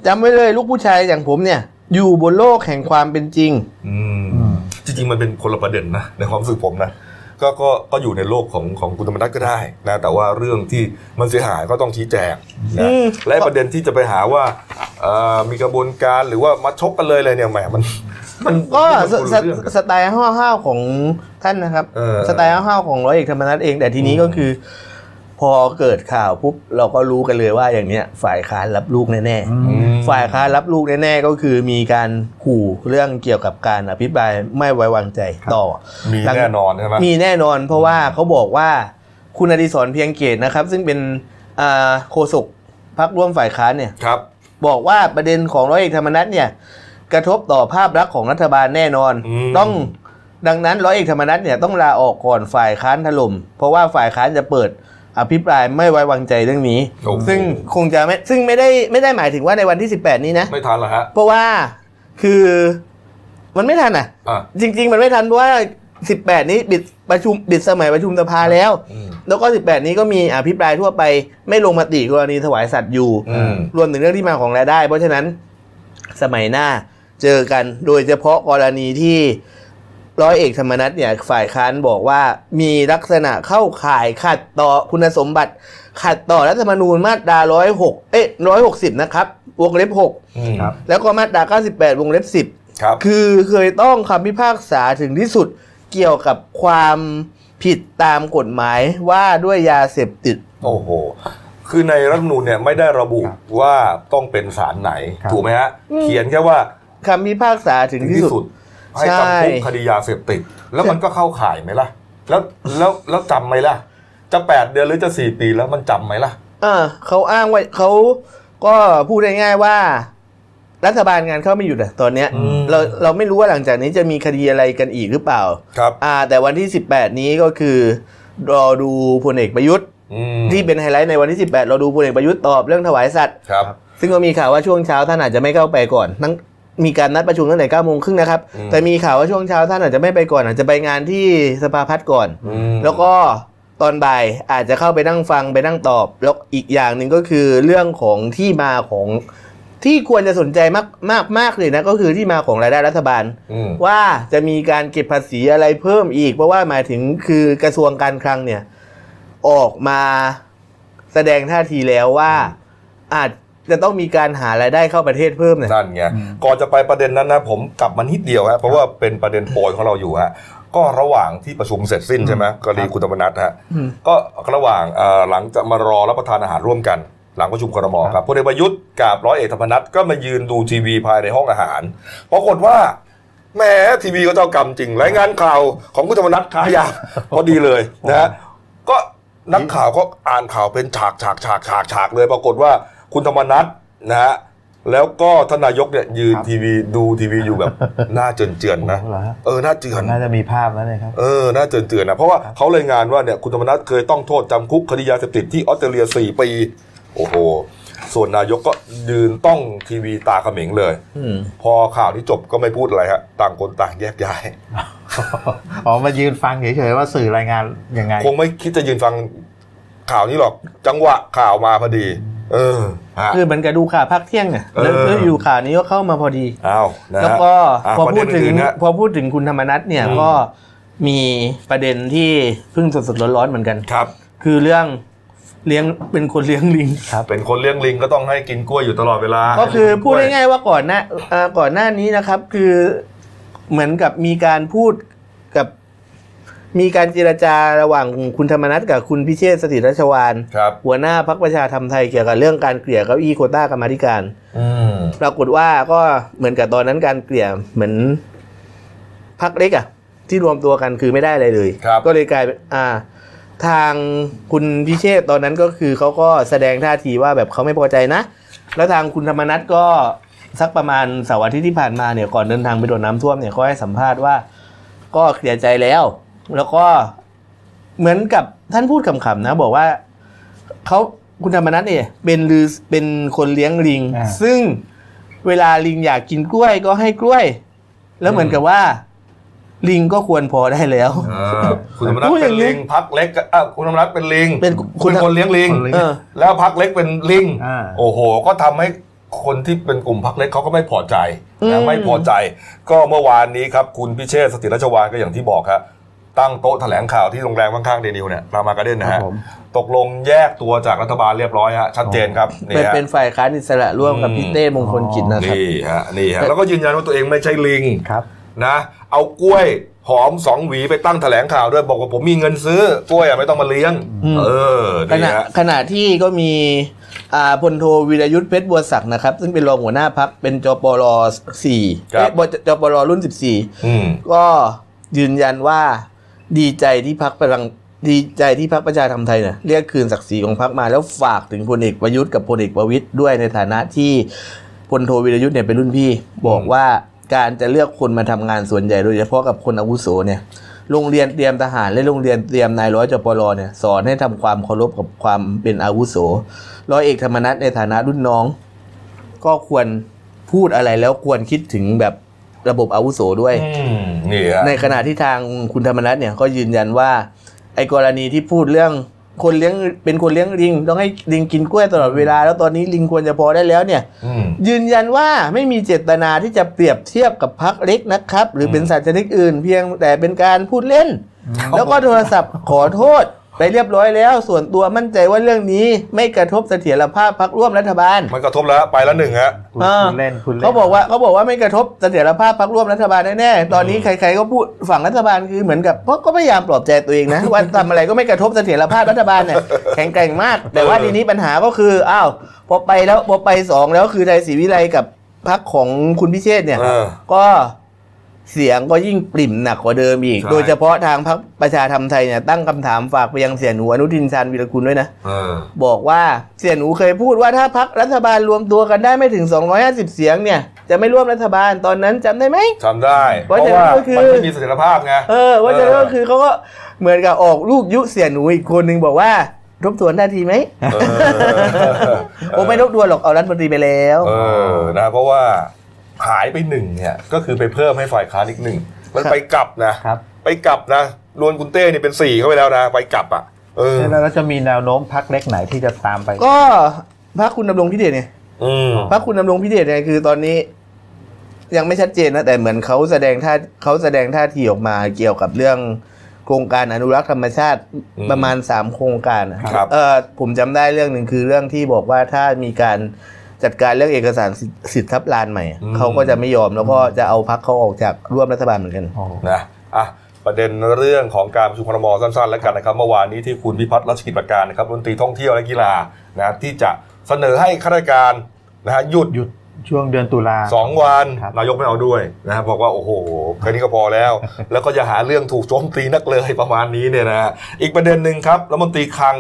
จำไว้เลยลูกผู้ชายอย่างผมเนี่ย อยู่บนโลกแห่งความเป็นจริงอืมอืมจริงๆมันเป็นคนละประเด็นนะในความรู้สึกผมนะก็ก็ก็อยู่ในโลกของของคุณธรรมนัฐก็ได้นะแต่ว่าเรื่องที่มันเสียหายก็ต้องชี้แจงนะอืมและประเด็นที่จะไปหาว่าเอ่อมีกระบวนการหรือว่ามาชกกันเลยอะไรเนี่ยแหมมันมันก็มันสคนสละเรื่องกันสไตล์ห้าวๆของท่านนะครับเออสไตล์ห้าวๆของร้อยเอกธรรมนัฐเองแต่ทีนี้อืมก็คือ พอเกิดข่าวปุ๊บเราก็รู้กันเลยว่าอย่างเนี้ยฝ่ายค้านรับลูกแน่อืมอืมๆฝ่ายค้านรับลูกแน่ๆก็คือมีการขู่เรื่องเกี่ยวกับการอภิปรายไม่ไว้วางใจต่อ มีหลังแน่นอนใช่ไหมมีแน่นอนเพราะว่าเขาบอกว่าคุณอดิศรเพียงเกตนะครับ ซึ่งเป็นอ่าโฆษกพักร่วมฝ่ายค้านเนี่ยครับ บอกว่าประเด็นของร้อยเอกธรรมนัฐเนี่ยกระทบต่อภาพลักษณ์ของรัฐบาลแน่นอนอืมต้องดังนั้นร้อยเอกธรรมนัฐเนี่ยต้องลาออกก่อนฝ่ายค้านถล่มเพราะว่าฝ่ายค้านจะเปิด อภิปรายไม่ไว้วางใจเรื่องนี้ โอ้โห ซึ่งคงจะไม่ซึ่งไม่ได้ไม่ได้หมายถึงว่าในวันที่ 18 นี้นะ ไม่ทันเหรอฮะเพราะว่าคือมันไม่ทันอะ อะ จริง ๆ มันไม่ทันเพราะว่า 18 นี้บิดประชุมบิดสมัยประชุมสภาแล้ว อืม แล้วก็ 18 นี้ก็มีอภิปรายทั่วไป ไม่ลงมติกรณีถวายสัตว์อยู่ อืม รวมถึงเรื่องที่มาของรายได้ เพราะฉะนั้นสมัยหน้าเจอกันโดยเฉพาะกรณีที่ ร้อยเอกธรรมนัฐเนี่ยฝ่ายค้านบอกว่ามีลักษณะเข้าข่ายขัดต่อคุณสมบัติ ขัดต่อรัฐธรรมนูญมาตรา106เอ๊ะ160นะครับ วงเล็บอืมครับ6แล้วก็มาตรา98วงเล็บ10ครับคือเคยต้องคำพิพากษาถึงที่สุดเกี่ยวกับความผิดตามกฎหมายว่าด้วยยาเสพติด โอ้โห คือในรัฐธรรมนูญเนี่ยไม่ได้ระบุครับว่าต้องเป็นศาลไหนครับถูกไหมฮะอืมเขียนแค่ว่าคำพิพากษาถึงถึงที่ที่สุสุดด ให้ใช่จำคุกคดียาเสพติด แล้วมันก็เข้าข่ายไหมล่ะ แล้วแล้วแล้วจำไหมล่ะ จะแปดเดือนหรือจะสี่ปีแล้วมันจำไหมล่ะเออเขาอ้างว่าเขาก็พูดง่ายๆว่า รัฐบาลงานเข้าไม่หยุดอะตอนเนี้ยอืมเราเราไม่รู้ว่าหลังจากนี้จะมีคดีอะไรกันอีกหรือเปล่า ครับ อ่า แต่วันที่ 18 นี้ก็คือรอดูพลเอกประยุทธ์อืมที่เป็นไฮไลท์ในวันที่ 18 เราดูพลเอกประยุทธ์ตอบเรื่องถวายสัตว์ครับซึ่งก็มีข่าวว่าช่วงเช้าท่านอาจจะไม่เข้าไปก่อนทั้ง มีการนัดประชุมตั้งแต่9โมงครึ่งนะครับ อืม แต่มีข่าวว่าช่วงเช้าท่านอาจจะไม่ไปก่อนอาจจะไปงานที่สภาพัฒน์ก่อน อืมแล้วก็ตอนบ่ายอาจจะเข้าไปนั่งฟังไปนั่งตอบ แล้วอีกอย่างหนึ่งก็คือเรื่องของที่มาของที่ควรจะสนใจมากมากมากเลยนะก็คือที่มาของรายได้รัฐบาล อืม ว่าจะมีการเก็บภาษีอะไรเพิ่มอีก เพราะว่าหมายถึงคือกระทรวงการคลังเนี่ย ออกมาแสดงท่าทีแล้วว่า อาจ จะต้องมีการหารายได้เข้าประเทศเพิ่มเนี่ยนั่นไงอืมก่อนจะไปประเด็นนั้นนะผมกลับมานิดเดียวฮะเพราะว่าเป็นประเด็นโปรยของเราอยู่ฮะก็ระหว่างที่ประชุมเสร็จสิ้นใช่ไหมกรณีคุณธรรมนัฐฮะอืมก็ระหว่างเอ่อหลังจะมารอรับประทานอาหารร่วมกัน หลังประชุมครมครับพลเอกประยุทธ์กับร้อยเอกธรรมนัฐก็มายืนดูทีวีภายในห้องอาหารปรากฏว่าแหมทีวีก็เจ้ากรรมจริงรายงานข่าวของคุณธรรมนัฐขายาพอดีเลยนะฮะก็นักข่าวก็อ่านข่าวเป็นฉากฉากฉากฉากฉากเลย ปรากฏว่า คุณธรรมนัฐนะฮะแล้วก็ท่านนายกเนี่ยยืนครับทีวีดูทีวีอยู่แบบหน้าเจือนๆนะเหรอฮะเออหน้าเจือนน่าจะมีภาพแล้วเลยครับเออน่าเจือนๆนะเพราะว่าเขารายงานว่าเนี่ยคุณธรรมนัฐเคยต้องโทษจำคุกคดียาเสพติดที่ออสเตรเลีย4ปีโอ้โหส่วนนายกก็ยืนต้องทีวีตาเขม็งเลยอืมพอข่าวนี้จบก็ไม่พูดอะไรฮะต่างคนต่างแยกย้ายอ๋อมายืนฟังเฉยๆว่าสื่อรายงานยังไง คงไม่คิดจะยืนฟังข่าวนี้หรอก จังหวะข่าวมาพอดี เออฮะคือมันกระดูข่าวพักเที่ยงเนี่ยแล้วเออแล้วอยู่ข่าวนี้ก็เข้ามาพอดีอ้าวนะฮะแล้วก็อะพอประพูเด็ดนถึงอื่นๆฮะพอพูดถึงคุณธรรมนัฐเนี่ยอืมก็มีประเด็นที่เพิ่งสดๆร้อนๆเหมือนกันครับ คือเรื่องเลี้ยงเป็นคนเลี้ยงลิงเป็นคนเลี้ยงลิงก็ต้องให้กินกล้วยอยู่ตลอดเวลา ก็คือพูดง่ายๆว่าก่อนหน้าเอ่อก่อนหน้านี้นะครับ คือเหมือนกับมีการพูดกับ มีการเจรจาระหว่างคุณธรรมนัฐกับคุณพิเชษฐ์สถิตรัชวานครับหัวหน้าพักประชาธรรมไทยเกี่ยวกับเรื่องการเกลี่ยเก้าอี้โควต้ากรรมาธิการอืมปรากฏว่าก็เหมือนกับตอนนั้นการเกลี่ยเหมือนพักเล็กอะที่รวมตัวกันคือไม่ได้อะไรเลยครับก็เลยกลายเป็นอ่า ทางคุณพิเชษฐ์ตอนนั้นก็คือเขาก็แสดงท่าทีว่าแบบเขาไม่พอใจนะ แล้วทางคุณธรรมนัฐก็สักประมาณเสาร์อาทิตย์ที่ผ่านมาเนี่ยก่อนเดินทางไปโดนน้ำท่วมเนี่ยเขาให้สัมภาษณ์ว่า ก็เคลียร์ใจแล้ว แล้วก็เหมือนกับท่านพูดคำๆนะ บอกว่าเขาคุณธรรมนัฐเนี่ยเป็นลือเป็นคนเลี้ยงลิง อ่า ซึ่งเวลาลิงอยากกินกล้วยก็ให้กล้วย แล้วเหมือนกับว่า ลิงก็ควรพอได้แล้ว อ่าคุณธรรมนัฐพูดอเป็ย่านงนี้ลิงพักเล็กอะคุณธรรมนัฐเป็นลิงเป็นคุณคนเลี้ยงลิง คนเลี้ยง เออ แล้วพักเล็กเป็นลิง อ่า โอ้โห ก็ทำให้คนที่เป็นกลุ่มพักเล็กเขาก็ไม่พอใจอืนะมไม่พอใจ ก็เมื่อวานนี้ครับ คุณพิเชษฐ์สถิตรัชวานก็อย่างที่บอกครับ ตั้งโต๊ะแถลงข่าวที่โรงแรมข้างๆเดนิวเนี่ยรามาการ์เด้นนะครัฮะบผมตกลงแยกตัวจากรัฐบาลเรียบร้อยฮะชัดเจนครับเป็นนี่ฮะเป็นฝ่ายค้านอิสระร่วมกับพี่เต้มงคลกิจนะครับนี่ฮะนี่ฮะแล้วก็ยืนยันว่าตัวเองไม่ใช่ลิงครับนะ เอากล้วยหอมสองหวีไปตั้งแถลงข่าวด้วยบอกว่าผมมีเงินซื้อกล้วยอะไม่ต้องมาเลี้ยงอืมเออขนี่ณะฮะขณะที่ก็มีอ่าพลโทวีรยุทธ์เพชรบัวศักดิ์นะครับ ซึ่งเป็นรองหัวหน้าพักเป็นจปรสี่เอ้ยบจปรรุ่นสิบสี่อืมก็ยืนยันว่า ดีใจที่พักพลังดีใจที่พักประชาธรรมไทยเนี่ยเรียกคืนศักดิ์ศรีของพักมาแล้วฝากถึงพลเอกประยุทธ์กับพลเอกประวิตยด้วยในฐานะที่พลโทวีรยุทธ์เนี่ยเป็นรุ่นพี่ บอกว่าการจะเลือกคนมาทำงานส่วนใหญ่โดยเฉพาะกับคนอาวุโสเนี่ยโรงเรียนเตรียมทหารและโรงเรียนเตรียมนายร้อยจปรเนี่ยสอนให้ทำความเคารพกับความเป็นอาวุโสร้อยเอกธรรมนัฐในฐานะรุ่นน้อง ก็ควรพูดอะไรแล้วควรคิดถึงแบบ ระบบอาวุโสด้วยอืมนี่ฮะในขณะที่ทางคุณธรรมนัฐเนี่ยก็ยืนยันว่าไอ้กรณีที่พูดเรื่องคนเลี้ยงเป็นคนเลี้ยงลิง ต้องให้ลิงกินกล้วยตลอดเวลา แล้วตอนนี้ลิงควรจะพอได้แล้วเนี่ยอืมยืนยันว่าไม่มีเจตนาที่จะเปรียบเทียบกับพักเล็กนะครับ หรือเป็นสัตว์ชนิดอื่น เพียงแต่เป็นการพูดเล่น แล้วก็โทรศัพท์ขอโทษ ไปเรียบร้อยแล้วส่วนตัวมั่นใจว่าเรื่องนี้ไม่กระทบเสถียรภาพพักร่วมรัฐบาลมันกระทบแล้วไปแล้วหนึ่งฮะคุณอ่าคุณเล่นคุณเล่นเขาบอกว่าเขาบอกว่าไม่กระทบเสถียรภาพพรรคร่วมรัฐบาลแน่ๆตอนนี้ใครๆก็พูดฝั่งรัฐบาลคือเหมือนกับเพราะก็พยายามปลอบใจตัวเองนะว่าทำอะไรก็ไม่กระทบเสถียรภาพรัฐบาลเนี่ยแข็งแกร่งมาก แต่ว่าทีนี้ปัญหาก็คืออ้าวพอไปแล้วพอไปสองแล้วคือไทยศรีวิไลกับพรรคของคุณพิเชษฐ์เนี่ยเออก็ เสียงก็ยิ่งปริ่มหนักกว่าเดิมอีก ใช่ โดยเฉพาะทางพรรคประชาธรรมไทยเนี่ยตั้งคำถามฝากไปยังเสียหนูอนุทินชาญวีรกุลด้วยนะ เออ บอกว่าเสี่ยหนูเคยพูดว่าถ้าพักรัฐบาลรวมตัวกันได้ไม่ถึง 250 เสียงเนี่ย จะไม่ร่วมรัฐบาลตอนนั้นจำได้ไหม ทำได้ เพเพราะราะฉะนั้นว่าก็คือ มันไม่มีเสถียรภาพไง เออว่าจะก็คือเขาก็เหมือนกับออกลูกยุเสี่ยหนูอีกคนนึงบอกว่าทบทวนท่าทีไหมเออ ผมไม่ทบทวนหรอกเอารัฐมนตรีไปแล้ว เออนะเพราะว่า หายไปหนึ่งเนี่ยก็คือไปเพิ่มให้ฝ่ายค้านอีกหนึ่งมันไปกลับนะครับไปกลับนะรวนคุณเต้นี่เป็นสี่เข้าไปแล้วนะไปกลับอะเออแล้วเราจะมีแนวโน้มพักเล็กไหนที่จะตามไป ก็พรรคคุณดำรงพิเดชไงอืมพรรคคุณดำรงพิเดชเนี่ยคือตอนนี้ ยังไม่ชัดเจนนะแต่เหมือนเขาแสดงท่าเขาแสดงท่าทีออกมาเกี่ยวกับเรื่องโครงการอนุรักษ์ธรรมชาติอืมประมาณสามโครงการนะครับเออผมจำได้เรื่องหนึ่งคือเรื่องที่บอกว่าถ้ามีการ จัดการเรื่องเอกสารสิทธิ์สิทธิทับลานใหม่อืมเขาก็จะไม่ยอมแล้วก็จะเอาพักเขาออกจากร่วมรัฐบาลเหมือนกันโอ้นะอะประเด็นเรื่องของการประชุมครมสั้นๆ แล้วกันนะครับเมื่อวานนี้ที่คุณพิพัฒน์รัชกิจประการนะครับรัฐมนตรีท่องเที่ยวและกีฬานะที่จะเสนอให้ข้าราชการนะฮะหยุดหยุดช่วงเดือนตุลาสองวันครับนายกไม่เอาด้วยนะครับบอกว่าโอ้โหแค่นี้ก็พอแล้ว แล้วก็อย่าหาเรื่องถูกโจมตีนักเลยประมาณนี้เนี่ยนะฮะอีกประเด็นหนึ่งครับรัฐมนตรีคลัง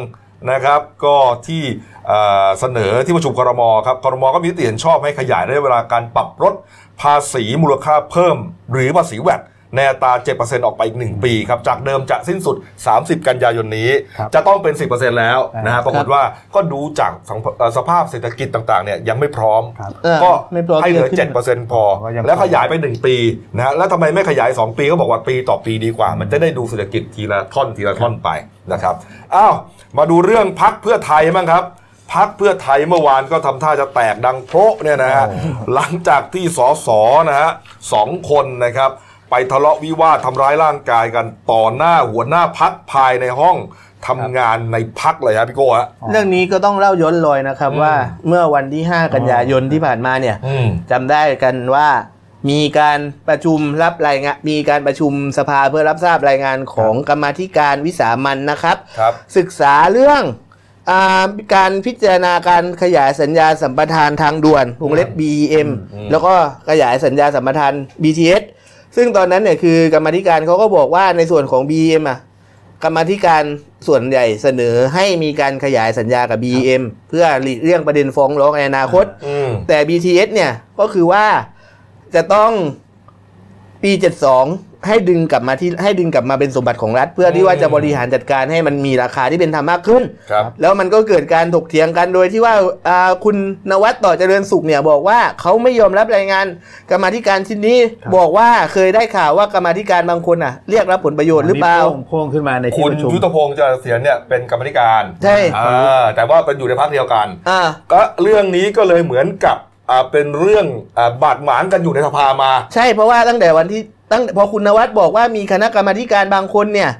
นะครับ ก็ที่ เอ่อเสนอที่ประชุมครมครับครมก็มีมติเห็นชอบให้ขยายระยะเวลาการปรับลดภาษีมูลค่าเพิ่ม หรือภาษีแวดในอัตรา 7%ออกไปอีก 1 ปีครับ จากเดิมจะสิ้นสุด 30 กันยายนนี้ครับจะต้องเป็น 10%แล้วนะฮะปรากฏครับว่าก็ดูจากสังเอ่อสภาพเศรษฐกิจต่างๆเนี่ยยังไม่พร้อมครับเออก็ไม่พร้อมให้เหลือที่จะขึ้น7%พอก็ยังแล้วขยายไป 1 ปีนะฮะแล้วทำไมไม่ขยาย 2 ปีก็บอกว่าปีต่อปีดีกว่า มันจะได้ดูเศรษฐกิจทีละท่อนทีละท่อนไปนะครับอ้าวมาดูเรื่องพักเพื่อไทยบ้างครับ พักเพื่อไทยเมื่อวานก็ทำท่าจะแตกดังโพะเนี่ยนะฮะโอ้หลังจากที่สสนะฮะสองคนนะครับ ไปทะเลาะวิวาททำร้ายร่างกายกันต่อหน้าหัวหน้าพักภายในห้องทำงานในพักเลยครับพี่โก้ฮะ เรื่องนี้ก็ต้องเล่าย้อนรอยนะครับอืมว่าเมื่อวันที่ 5 กันยายนที่ผ่านมาเนี่ยอืม จำได้กันว่ามีการประชุมรับรายงานมีการประชุมสภาเพื่อรับทราบรายงานของกรรมาธิการวิสามันนะครับ ครับ ศึกษาเรื่องอา การพิจารณาการขยายสัญญาสัมปทานทางด่วนวงเล็บ BEM อืมแล้วก็ขยายสัญญาสัมปทาน BTS ซึ่งตอนนั้นเนี่ยคือกรรมาธิการเขาก็บอกว่าในส่วนของ BEM อะกรรมาธิการส่วนใหญ่เสนอให้มีการขยายสัญญากับ BEM เพื่อหลีกเลี่ยงประเด็นฟ้องร้องในอนาคตอืมแต่ BTS เนี่ยก็คือว่าจะต้องปี 72 ให้ดึงกลับมาที่ให้ดึงกลับมาเป็นสมบัติของรัฐ เพื่อที่ว่าจะบริหารจัดการให้มันมีราคาที่เป็นธรรมมากขึ้น ครับ แล้วมันก็เกิดการถกเถียงกันโดยที่ว่าอ่าคุณนวัดต่อเจริญสุขเนี่ยบอกว่าเขาไม่ยอมรับรายงานกรรมาธิการชิ้นนี้ครับบอกว่าเคยได้ข่าวว่ากรรมาธิการบางคนอะเรียกรับผลประโยชน์หรือเปล่ามีโพ่งโพ่งขึ้นมาในที่คุณประชุม ยุทธพงศ์เจริญเสียนเนี่ยเป็นกรรมธิการใช่ อ่าแต่ว่าเป็นอยู่ในพรรคเดียวกัน อ่า ก็เรื่องนี้ก็เลยเหมือนกับอ่าเป็นเรื่องอ่าบาดหมางกันอยู่ในสภามา ใช่เพราะว่าตั้งแต่วันที่ ตั้งพอคุณนวัดบอกว่ามีคณะกรรมาธิการบางคนเนี่ย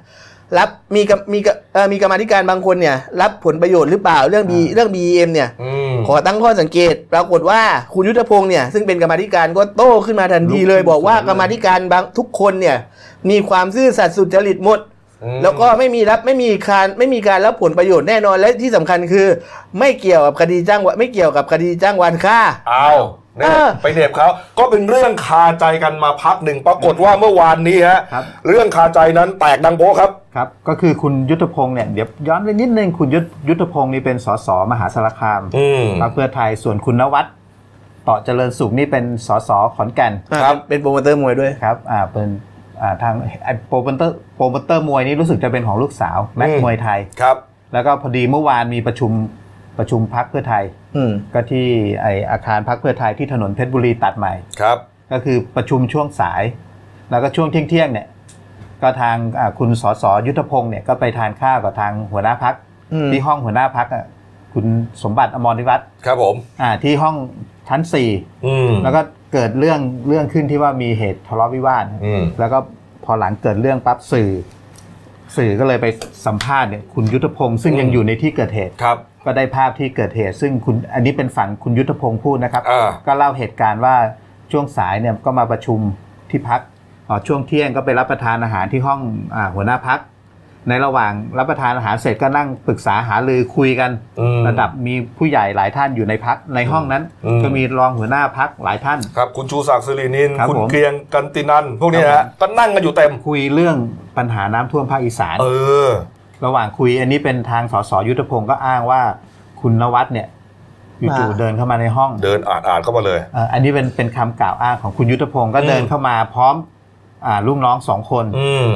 รับมีกรรมมีกรรมเอ่อมีกรรมาธิการบางคนเนี่ย รับผลประโยชน์หรือเปล่าเรื่อง B อ่าเรื่อง BEM เนี่ยอืมขอตั้งข้อสังเกต ปรากฏว่าคุณยุทธพงศ์เนี่ยซึ่งเป็นกรรมาธิการก็โต้ขึ้นมาทันทีเลย บอกว่ากรรมาธิการบางทุกคนเนี่ย มีความซื่อสัตย์สุจริตหมดอืมแล้วก็ไม่มีรับไม่มีการไม่มีการรับผลประโยชน์แน่นอนและที่สำคัญคือ ไม่เกี่ยวกับคดีจ้างวานไม่เกี่ยวกับคดีจ้างวานฆ่าเอาเนี่ยเออไปเหน็บเขาก็เป็นเรื่องคาใจกันมาพักหนึ่งปรากฏว่าเมื่อวานนี้ฮะครับ เรื่องคาใจนั้นแตกดังโป๊ะครับ ครับ ก็คือคุณยุทธพงศ์เนี่ยเดี๋ยวย้อนไปนิดนึงคุณยุทธยุทธพงศ์นี่เป็นสสมหาสารคามอืม พรรคเพื่อไทยส่วนคุณนวัธเตาะเจริญสุขนี่เป็นสสขอนแก่นครับเป็นเป็นโปรโมเตอร์มวยด้วย ครับอ่าเป็นอ่าทางไอ้โปรโมเตอร์โปรโมเตอร์มวยนี่รู้สึกจะเป็นของลูกสาวแม็กอืม มวยไทย ครับ แล้วก็พอดีเมื่อวานมีประชุม ประชุมพรรคเพื่อไทยอืมก็ที่ไอ้อาคารพรรคเพื่อไทยที่ถนนเพชรบุรีตัดใหม่ครับ ก็คือประชุมช่วงสาย แล้วก็ช่วงเที่ยงๆเนี่ย ก็ทางอ่าคุณสสยุทธพงศ์เนี่ยก็ไปทานข้าวกับทางหัวหน้าพักอืมที่ห้องหัวหน้าพักคุณสมบัติอมรนิวัฒน์ครับผมอ่าที่ห้องชั้นสี่อืมแล้วก็เกิดเรื่องเรื่องขึ้นที่ว่ามีเหตุทะเลาะวิวาทอืมแล้วก็พอหลังเกิดเรื่องปั๊บสื่อ สื่อก็เลยไปสัมภาษณ์เนี่ยคุณยุทธพงศ์ซึ่งยังอืมอยู่ในที่เกิดเหตุครับ ก็ได้ภาพที่เกิดเหตุ ซึ่งคุณอันนี้เป็นฝั่งคุณยุทธพงศ์พูดนะครับ อ่า ก็เล่าเหตุการณ์ว่าช่วงสายเนี่ยก็มาประชุมที่พักอ๋อช่วงเที่ยงก็ไปรับประทานอาหารที่ห้องอาหัวหน้าพัก ในระหว่างรับประทานอาหารเสร็จก็นั่งปรึกษาหารือคุยกัน อืม ระดับมีผู้ใหญ่หลายท่านอยู่ในพักในห้องนั้น อืม ก็มีรองหัวหน้าพักหลายท่าน ครับ คุณชูศักดิ์สิรินินครับคุณผม เกรียงกันตินัน พวกนี้ครับฮะก็นั่งกันอยู่เต็ม คุยเรื่องปัญหาน้ำท่วมภาคอีสาน เออ ระหว่างคุยอันนี้เป็นทางสสยุทธพงศ์ก็อ้างว่าคุณนวัดเนี่ยอยู่มาๆเดินเข้ามาในห้องเดินอ่านอ่านเข้ามาเลยเอ่ออันนี้เป็นเป็นคำกล่าวอ้างของคุณยุทธพงศ์ก็อืมเดินเข้ามาพร้อมอ่าลูกน้องสองคนอืม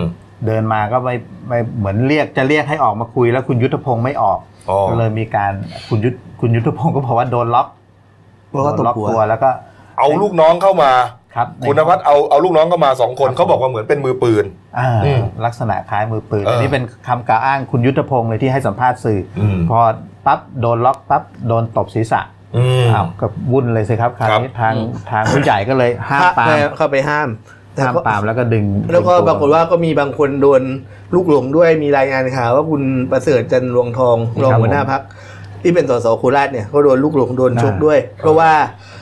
เดินมาก็ไม่ไม่เหมือนเรียกจะเรียกให้ออกมาคุยแล้วคุณยุทธพงศ์ไม่ออกอ๋อก็เลยมีการคุณยุทธคุณยุทธพงศ์ก็บอกว่าโดนล็อกแล้วก็โดตนบล็อกหัวตัวแล้วก็เอาลูกน้องเข้ามา ครับคุณนภัสเอาเอาลูกน้องเข้ามาสองคนเขาบอกว่าเหมือนเป็นมือปืนอ่าอืมลักษณะคล้ายมือปืนเอออัอันนี้เป็นคำกล่าวอ้างคุณยุทธพงศ์เลยที่ให้สัมภาษณ์สื่ออมพอปั๊บโดนล็อกปั๊บโดนตบศีรษะอืมอ้าวก็วุ่นเลยสิครับคราวนี้ครับทางทางผู้ใหญ่ก็เลยห้ามปรามเข้าไปห้ามแต่ห้ามก็ปรามแล้วก็ดึง แล้วก็ดึงปรากฏว่าก็มีบางคนโดนลูกหลงด้วยมีรายงานข่าวว่าคุณประเสริฐจันทร์รวงทองรองหัวหน้าพักที่เป็นสสโคราชเนี่ยก็โดนลูกหลงโดนชกด้วย เพราะว่า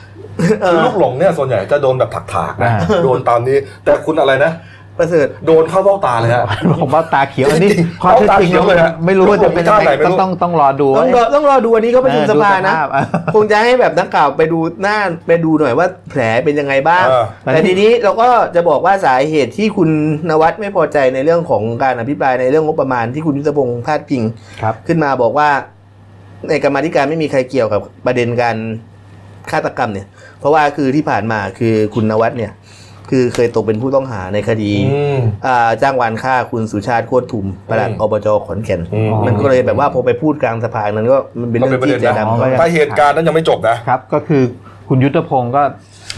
เอ คืออลูกหลงเนี่ยส่วนใหญ่จะโดนแบบถากๆนะอ่าโดนตามนี้แต่คุณอะไรนะประเสริฐโดนเข้าเบ้าตาเลยฮะผมว่าตาเขียวอันนี้จริงข้อเท็จจริงเอาตาเขียวเลยฮะไม่รู้ว่าจะเป็นยังท่าไหนไงไม่รู้ต้องต้องต้องรอดูต้องรอว่าต้องรอดูอันนี้ก็ประชุมเออสภานะดูสภาพอะคงจะให้แบบนักข่าวไปดูหน้าไปดูหน่อยว่าแผลเป็นยังไงบ้างเออแต่ทีนี้เราก็จะบอกว่าสาเหตุที่คุณนวัดไม่พอใจในเรื่องของการอภิปรายในเรื่องงบประมาณที่คุณยุทธพงศ์พาดพิงครับขึ้นมาบอกว่า ในกรรมาธิการไม่มีใครเกี่ยวกับประเด็นการฆาตกรรมเนี่ย เพราะว่าคือที่ผ่านมาคือคุณนวัดเนี่ย คือเคยตกเป็นผู้ต้องหาในคดีอืมอ่าจ้างวานฆ่าคุณสุชาติโคตรทุมปลัดอืมอบจขอนแก่นอืมมันก็เลยแบบว่าพอไปพูดกลางสภานั้นก็มันเป็นก็เรื่เป็อนงประที่เด็นใจนะดำก็แต่เหตุการณ์นั้นยังไม่จบนะครับ ก็คือคุณยุทธพงศ์ก็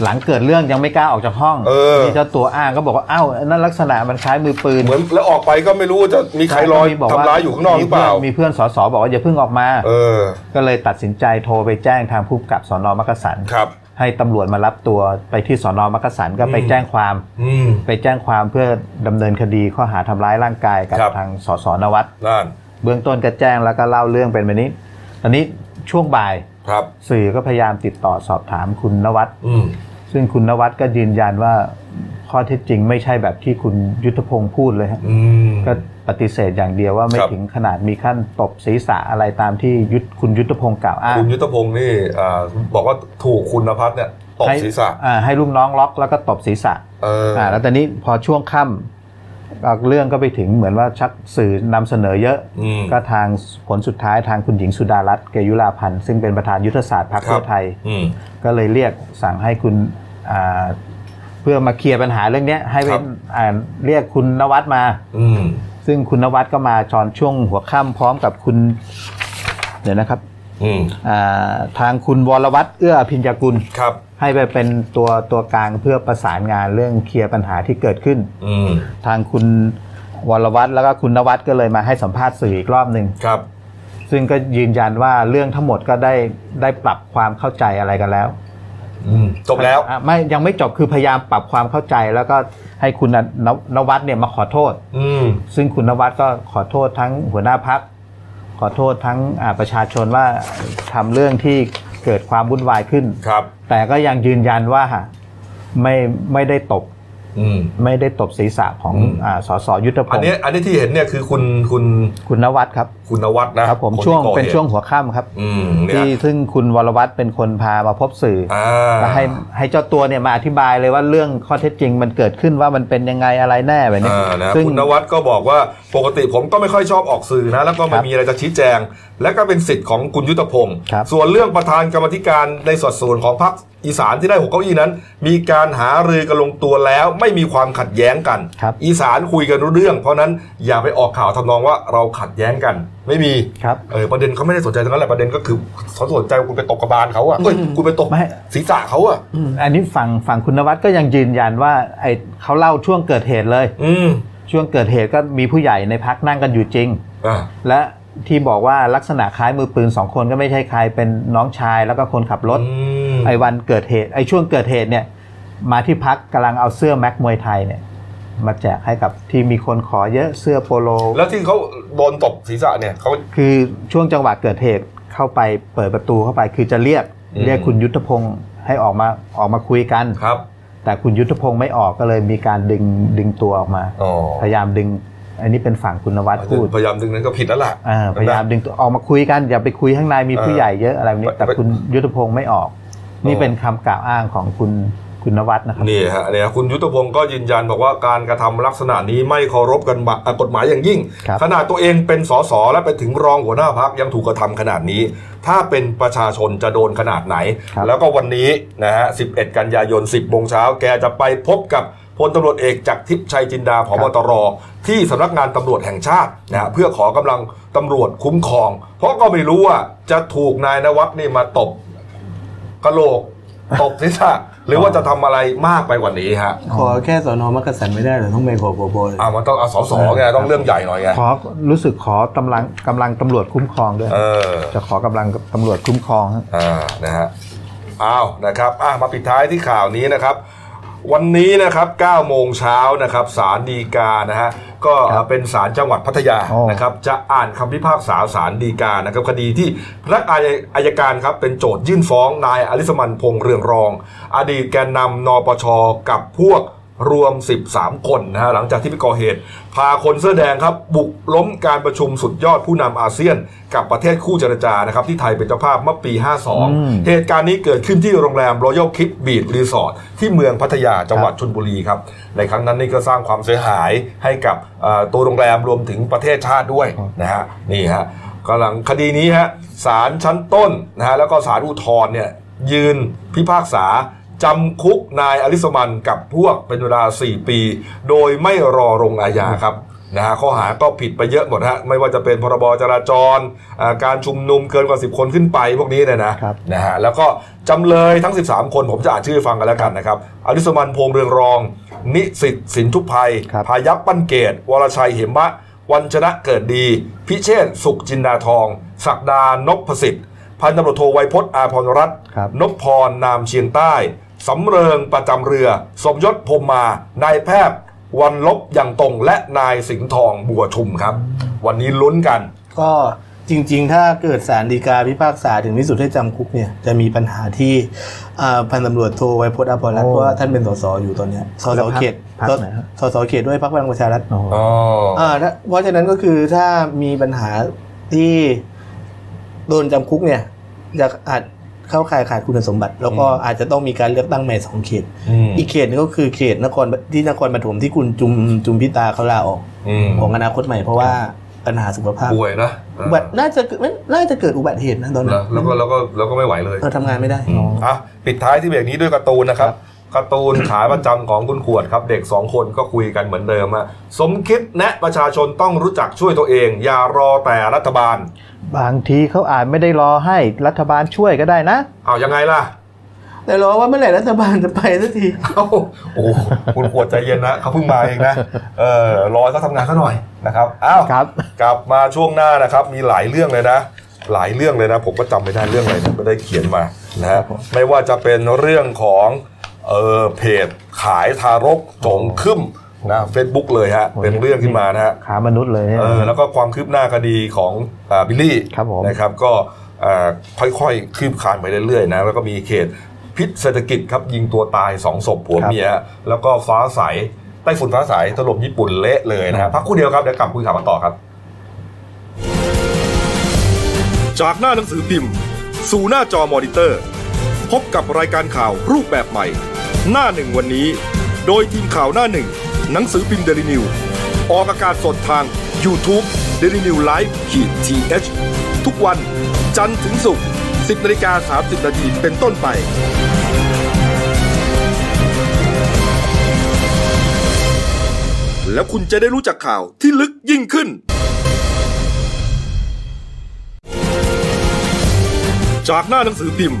หลังเกิดเรื่องยังไม่กล้าออกจากห้องเออที่เจ้าตัวอ้างก็บอกว่าอ้าวนั่นลักษณะมันคล้ายมือปืนเหมือนแล้วออกไปก็ไม่รู้ว่าจะมีใครรอยมีบอกว่ทำร้ายอยู่ข้างนอกหรือเปล่ามีเพื่อนสสบอกว่าอย่าเพิ่งออกมาเออก็เลยตัดสินใจโทรไปแจ้งทางผู้กำกับสอนอมักกะสันครับ ให้ตำรวจมารับตัวไปที่สอนอมักกะสันก็ไปอืมแจ้งความอืมไปแจ้งความเพื่อดำเนินคดีข้อหาทำร้ายร่างกายกับครับทางสสนวัตนั่นเบื้องต้นก็แจ้งแล้วก็เล่าเรื่องเป็นแบบนี้ตอนนี้ช่วงบ่ายครับสื่อก็พยายามติดต่อสอบถามคุณนวัตอืม ซึ่งคุณนวัดก็ยืนยันว่าข้อเท็จจริงไม่ใช่แบบที่คุณยุทธพงศ์พูดเลยฮะอืมก็ปฏิเสธอย่างเดียวว่าไม่ครับถึงขนาดมีขั้นตบศีรษะอะไรตามที่ยุทธคุณยุทธพงศ์กล่าวอ้างคุณยุทธพงศ์นี่อ่าบอกว่าถูกคุณนภัสเนี่ยตบให้ศีรษะอ่าให้ลูกน้องล็อกแล้วก็ตบศีรษะเออออ่าแล้วตอนนี้พอช่วงค่ำอ่าเรื่องก็ไปถึงเหมือนว่าชักสื่อนำเสนอเยอะอืมก็ทางผลสุดท้ายทางคุณหญิงสุดารัตน์เกยุราพันธ์ซึ่งเป็นประธานยุทธศาสตร์พรรคครับเพื่อไทยอืมก็เลยเรียกสั่งให้คุณอ่า เพื่อมาเคลียร์ปัญหาเรื่องเนี้ยให้คเป็รันบอ่าเรียกคุณนวัดมาอืมซึ่งคุณนวัดก็มาจอนช่วงหัวค่ำพร้อมกับคุณเดี๋ยวนะครับอืมอ่าทางคุณวรวัตรเอื้ออภิญญากุลครับให้ไปเป็นตัวตัวกลางเพื่อประสานงานเรื่องเคลียร์ปัญหาที่เกิดขึ้นอืมทางคุณวรวัตรแล้วก็คุณนวัดก็เลยมาให้สัมภาษณ์สื่ออีกรอบหนึ่งครับ ซึ่งก็ยืนยันว่าเรื่องทั้งหมดก็ได้ได้ปรับความเข้าใจอะไรกันแล้วอืม จบแล้วอะไม่ยังไม่จบคือพยายามปรับความเข้าใจแล้วก็ให้คุณนนนวัดเนี่ยมาขอโทษ อืมซึ่งคุณนวัดก็ขอโทษทั้งหัวหน้าพักขอโทษทั้งอ่าประชาชนว่าทำเรื่องที่เกิดความวุ่นวายขึ้นครับ แต่ก็ยังยืนยันว่าไม่ไม่ได้ตบอืม ไม่ได้ตบศีรษะของอืมอ่าสสยุทธพอันงศ์นี้อันนี้ที่เห็นเนี่ยคือคุณคุณคุณนวัดครับ คุณนวัดนะครับผมคนที่ช่วงก่อหตุเป็นช่วงหัวค่ำครับอืมเนี่ยที่ซึ่งคุณวรวัตรเป็นคนพามาพบสื่อออ่าก็ให้ให้เจ้าตัวเนี่ยมาอธิบายเลยว่าเรื่องข้อเท็จจริงมันเกิดขึ้นว่ามันเป็นยังไงอะไรแน่แบบนี้อ่านะซึ่งคุณนวัดก็บอกว่าปกติผมก็ไม่ค่อยชอบออกสื่อนะแล้วก็ไม่ครับมีอะไรจะชี้แจง และก็เป็นสิทธิ์ของคุณยุทธพงศ์ครับส่วนเรื่องประธานกรรมธิการในสัดส่วนของพรรค อีสานที่ได้หกเก้าอี้นั้น มีการหารือกันลงตัวแล้วไม่มีความขัดแย้งกัน ครับอีสานคุยกันรู้เรื่อง เพราะนั้นอย่าไปออกข่าวทำนองว่าเราขัดแย้งกัน ไม่มีครับ เออประเด็นเขาไม่ได้สนใจตรงนั้นแหละประเด็นก็คือเขาสนใจว่าคุณไปตกกระบาลเขาอะเอ้ยคุณไปตกไม่ ศีรษะเขาอะอันนี้ฝั่งฝั่งคุณนวัดก็ยังยืนยันว่าไอเขาเล่าช่วงเกิดเหตุเลย อืมช่วงเกิดเหตุก็มีผู้ใหญ่ในพักนั่งกันอยู่จริง อ่าและที่บอกว่าลักษณะคล้ายมือปืนสองคนก็ไม่ใช่ใครเป็นน้องชายแล้วก็คนขับรถ อืม ไอ้วันเกิดเหตุไอ้ช่วงเกิดเหตุเนี่ย มาที่พักกำลังเอาเสื้อแม็กมวยไทยเนี่ย มาแจกให้กับที่มีคนขอเยอะเสื้อโปโล แล้วที่เขาโดนตบศีรษะเนี่ยเขา คือช่วงจังหวะเกิดเหตุเข้าไปเปิดประตูเข้าไปคือจะเรียกอืม เรียกคุณยุทธพงศ์ให้ออกมาออกมาคุยกัน ครับ แต่คุณยุทธพงศ์ไม่ออกก็เลยมีการดึงดึงตัวออกมา อ๋อ พยายามดึง อันนี้เป็นฝั่งคุณนวัดพูดพยายามดึงนั้นก็ผิดแล้วล่ะ อ่าพยายามดึงตัวออกมาคุยกันอย่าไปคุยข้างในมีผู้เออใหญ่เยอะอะไรแบบนี้แต่ไปคุณยุทธพงศ์ไม่ออก นี่เป็นคำกล่าวอ้างของคุณคุณนวัดนะครับนี่ฮะเนี่ยคุณยุทธพงศ์ก็ยืนยันบอกว่าการกระทำลักษณะนี้ไม่เคารพกันบะอะกฎหมายอย่างยิ่งครับขนาดตัวเองเป็นสสและไปถึงรองหัวหน้าพักยังถูกกระทำขนาดนี้ ถ้าเป็นประชาชนจะโดนขนาดไหนครับแล้วก็วันนี้นะฮะ 11 กันยายน 10โมงเช้าแกจะไปพบกับพลตำรวจเอกจากทิพย์ชัยจินดาผบตร ที่สำนักงานตำรวจแห่งชาตินะฮะเพื่อขอกำลังตำรวจคุ้มครอง เพราะก็ไม่รู้ว่าจะถูกนายนวัดนี่มาตบ กระโหลกตบศีรษะหรือว่าจะทำอะไรมากไปกว่านี้ฮะขอแค่สอนอมักกะสันไม่ได้เหรอต้องไปขอโบโบเลยอ่ามันต้องเอาสอสอไงต้องเรื่องใหญ่หน่อยไงขอรู้สึกขอกำลังกำลังตำรวจคุ้มครองด้วยเออจะขอกำลังตำรวจคุ้มครองฮะอ่านะฮะอ้าวนะครับอะมาปิดท้ายที่ข่าวนี้นะครับ วันนี้นะครับ9โมงเช้านะครับศาลฎีกานะฮะก็เป็นศาลจังหวัดพัทยานะครับจะอ่านคำพิพากษาศาลฎีกานะครับคดีที่พนักงานอายการครับเป็นโจทยื่นฟ้องนายอลิสมันพงษ์เรืองรอง อดีตแกนนำนปชกับพวก รวม 13 คนนะฮะหลังจากที่ไปก่อเหตุ พาคนเสื้อแดงครับ บุกล้มการประชุมสุดยอดผู้นำอาเซียน กับประเทศคู่เจรจานะครับที่ไทยเป็นเจ้าภาพเมื่อปี 52 เหตุการณ์นี้เกิดขึ้นที่โรงแรม Royal Kip Beach Resort ที่เมืองพัทยาจังหวัดชลบุรีครับ ในครั้งนั้นนี่ก็สร้างความเสียหายให้กับเอ่อตัวโรงแรมรวมถึงประเทศชาติด้วยนะฮะนี่ฮะกำลังคดีนี้ฮะศาลชั้นต้นนะฮะแล้วก็ศาลอุทธรณ์เนี่ยยืนพิพากษา จำคุกนายอลิสมันกับพวกเป็นเวลา 4 ปี โดยไม่รอลงอาญาครับนะฮะข้อหาก็ผิดไปเยอะหมดฮะไม่ว่าจะเป็นพรบจราจรอ่าการชุมนุมเกินกว่า 10 คนขึ้นไปพวกนี้เนี่ยนะครับนะฮะแล้วก็จำเลยทั้ง 13 คนผมจะอ่านชื่อให้ฟังกันแล้วกันนะครับอริสมันพงษ์เรืองรอง นิสิตสินทุพภัยครับพายัพปั้นเกต วรชัยเหมะ วันชนะเกิดดี พิเชษฐ์สุขจินดาทอง ศักดานพประสิทธิ์พันตำรวจโทไวยพจน์อาพรรัตน์ครับนพพรนามเชียงใต้ สำเริงประจำเรือ สมยศพรมมานายแพทย์วันลบอย่างตรงและนายสิงห์ทองบัวชุมครับ วันนี้ลุ้นกัน ก็จริง ๆ ถ้าเกิดสารดีกาพิพากษาถึงที่สุดให้จำคุกเนี่ยจะมีปัญหาที่อ่าพันตำรวจโทไวยพจน์อภรรัตน์โอ้เพราะว่าท่านเป็นสสอยู่ตอนเนี้ยสสเขตพรรคไหนฮะ สสเขตด้วยพรรคพลังประชารัฐโอ้โหอ๋ออ่าถ้าเพราะฉะนั้นก็คือถ้ามีปัญหาที่โดนจำคุกเนี่ยจะอาจ เข้าข่ายขาดคุณสมบัติ แล้วก็อาจจะต้องมีการเลือกตั้งใหม่สองเขตอืมอีกเขตหนึงก็คือเขตนครที่นครปฐมที่คุณจุมจุมพิตาเขาลาออกอืมของอนาคตใหม่เพราะว่าปัญหาสุขภาพป่วยนะอุบัติน่าจะเกิดน่าจะเกิดอุบัติเหตุนะตอนนั้แล้วนแล้วก็แล้วก็แล้วก็ไม่ไหวเลยเราทำงานไม่ได้อืมอะปิดท้ายที่เบรกนี้ด้วยการ์ตูนนะครับ การ์ตูนขาประจำของคุณขวดครับ เด็กสองคนก็คุยกันเหมือนเดิมอะสมคิดแนะประชาชนต้องรู้จักช่วยตัวเอง อย่ารอแต่รัฐบาล บางทีเขาอาจไม่ได้รอให้รัฐบาลช่วยก็ได้นะเอายังไงล่ะแต่รอว่าเมื่อไหร่รัฐบาลจะไปสักทีเอาโอ้โหคุณขวดใจเย็นนะเขาเพิ่งมาเองนะเออรอให้เขาทำงานเขาหน่อยนะครับอ้าวครับกลับมาช่วงหน้านะครับ มีหลายเรื่องเลยนะ หลายเรื่องเลยนะ ผมก็จำไม่ได้เรื่องอะไรนะไม่ได้เขียนมานะฮะไม่ว่าจะเป็นเรื่องของ เออเพจขายทารกจงคึมนะเฟซบุ๊กเลยฮะ เป็นเรื่องขึ้นมานะฮะค้ามนุษย์เลยเนี่ยเออแล้วก็ความคืบหน้าคดีของอ่าบิลลี่ครับผมนะครับก็อ่าค่อยๆ คืบคลานไปเรื่อยๆนะแล้วก็มีเหตุพิษเศรษฐกิจครับยิงตัวตายสองศพผัวเมียแล้วก็ฟ้าใสไต้ฝุ่นฟ้าใสถล่มญี่ปุ่นเละเลยนะฮะพักครู่เดียวครับเดี๋ยวกลับคุยข่าวกันต่อครับ จากหน้าหนังสือพิมพ์ สู่หน้าจอมอนิเตอร์พ บกับรายการข่าวรูปแบบใหม่ หน้าหนึ่งวันนี้ โดยทีมข่าวหน้าหนึ่ง หนังสือพิมพ์เดลิวิวออกอากาศสดทาง YouTube d e l i n e w l i v e ขีดทีเทุกวันจันทร์ถึงศุกร์10นาฬิกา30นาทีเป็นต้นไป แล้วคุณจะได้รู้จักข่าวที่ลึกยิ่งขึ้น จากหน้าหนังสือพิมพ์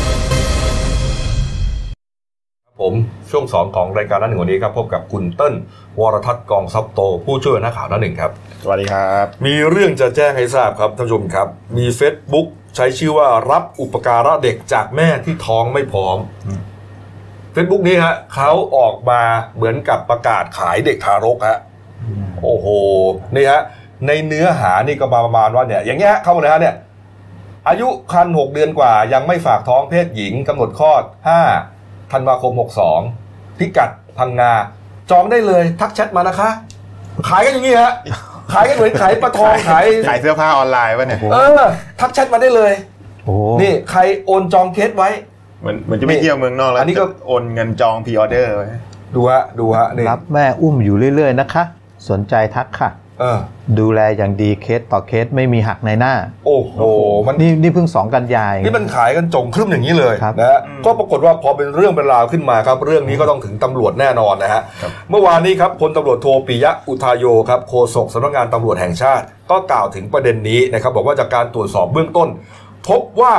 ผมช่วงสองของรายการหน้าหนึ่งวันนี้ครับพบกับคุณเติ้ลวรทัศน์กองซับโต ผู้ช่วยนักข่าวหน้าหนึ่งครับ สวัสดีครับ มีเรื่องจะแจ้งให้ทราบครับท่านผู้ชมครับ มี Facebook ใช้ชื่อว่ารับอุปการะเด็กจากแม่ที่ท้องไม่พร้อม Facebook นี้ฮะเขาออกมาเหมือนกับประกาศขายเด็กทารกฮะโอ้โหนี่ฮะในเนื้อหานี่ก็มาประมาณว่าเนี่ยอย่างเงี้ยเข้ามาเลยฮะเนี่ยอายุคันหกเดือนกว่ายังไม่ฝากท้องเพศหญิงกำหนดคลอด5 ธันวาคม 62 พิกัดพังงา จองได้เลยทักแชทมานะคะ ขายกันอย่างนี้ฮะ ขายกันเหมือนขายปลาทองขายขายเสื้อผ้าออนไลน์ป่ะเนี่ยเออทักแชทมาได้เลยโอ้โหนี่ใครโอนจองเคสไว้เหมือนเหมือนจะไปเที่ยวเมืองนอกแล้วอันนี้ก็จะโอนเงินจอง pre-order ไว้ดูฮะดูฮะนี่รับแม่อุ้มอยู่เรื่อยๆนะคะ สนใจทักค่ะเออดูแลอย่างดีเคสต่อเคสไม่มีหักนายหน้า โอ้โหมันนี่นี่เพิ่งสองกันยายนี่มันขายกันจงครึ่มอย่างนี้เลยครับนะฮะก็ปรากฏว่าพอเป็นเรื่องเป็นราวขึ้นมาครับ เรื่องนี้ก็ต้องถึงตำรวจแน่นอนนะฮะเมื่อวานนี้ครับพลตำรวจโทปิยะอุทาโยครับโฆษกสำนักงานตำรวจแห่งชาติ ก็กล่าวถึงประเด็นนี้นะครับบอกว่าจากการตรวจสอบเบื้องต้น พบว่า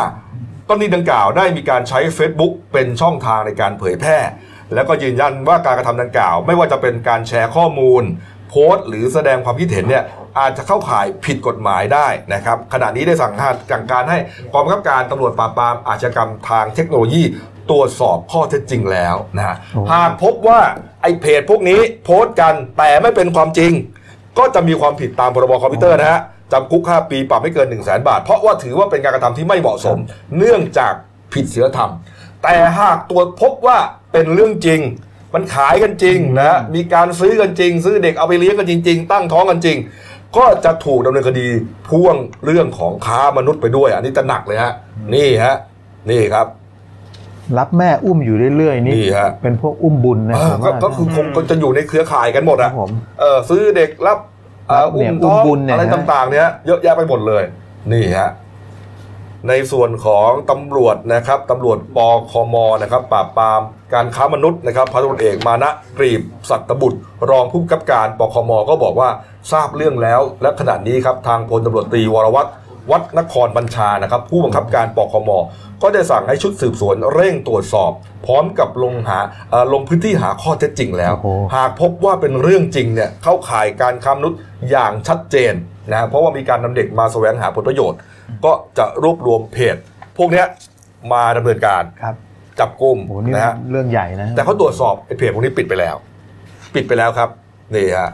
กรณีดังกล่าวได้มีการใช้ Facebook เป็นช่องทางในการเผยแพร่ แล้วก็ยืนยันว่าการกระทำดังกล่าว ไม่ว่าจะเป็นการแชร์ข้อมูล โพสต์หรือแสดงความคิดเห็นเนี่ยอาจจะเข้าข่ายผิดกฎหมายได้นะครับขณะนี้ได้สั่งการสั่งการให้กองบังคับการตำรวจปราบปรามอาชญากรรมทางเทคโนโลยีตรวจสอบข้อเท็จจริงแล้วนะฮะโอ้หากพบว่าไอ้เพจพวกนี้โพสต์กันแต่ไม่เป็นความจริง ก็จะมีความผิดตามพรบคอมพิวเตอร์นะฮะจำคุก 5 ปีปรับไม่เกิน 1 0 0 0 0แบาท เพราะว่าถือว่าเป็นการกระทำที่ไม่เหมาะสม เนื่องจากผิดศีลธรรม แต่หากตรวจพบว่าเป็นเรื่องจริง มันขายกันจริงนะฮะมีการซื้อกันจริง ซื้อเด็กเอาไปเลี้ยงกันจริง ๆ ตั้งท้องกันจริง ก็จะถูกดำเนินคดีพ่วงเรื่องของค้ามนุษย์ไปด้วย อันนี้จะหนักเลยฮะนี่ฮะนี่ครับ รับแม่อุ้มอยู่เรื่อยๆนี่นี่ฮะ เป็นพวกอุ้มบุญนะเอผอมก็ว่าก็คือคงจะอยู่ในเครือข่ายกันหมดครัอะบผม เออซื้อเด็กรับเอ่อรับเนี่อุ้ยมท้องอุ้มบุญเนี่ยอะไรนะต่างๆ เนี่ยเยอะแยะไปหมดเลย นี่ฮะ ในส่วนของตำรวจนะครับตำรวจปคมนะครับปราบปรามการค้ามนุษย์นะครับพันตำรวจเอกมานะกรีบสัตบุตร รองผู้กำกับการปคมก็บอกว่าทราบเรื่องแล้ว และขณะนี้ครับทางพลตำรวจตรีวรวัตรวัดนครบัญชานะครับ ผู้บังคับการปคม ก็ได้สั่งให้ชุดสืบสวนเร่งตรวจสอบ พร้อมกับลงหาเอ่อลงพื้นที่หาข้อเท็จจริงแล้วโอ้โหหากพบว่าเป็นเรื่องจริงเนี่ยเข้าข่ายการค้ามนุษย์อย่างชัดเจนนะเพราะว่ามีการนำเด็กมาแสวงหาผลประโยชน์ ก็จะรวบรวมเพจ พวกเนี้ยมาดำเนินการครับจับกลุ่มโหนี่นะฮะเรื่องใหญ่นะ แต่เขาตรวจสอบไอ้เพจพวกนี้ปิดไปแล้ว ปิดไปแล้วครับนี่ฮะ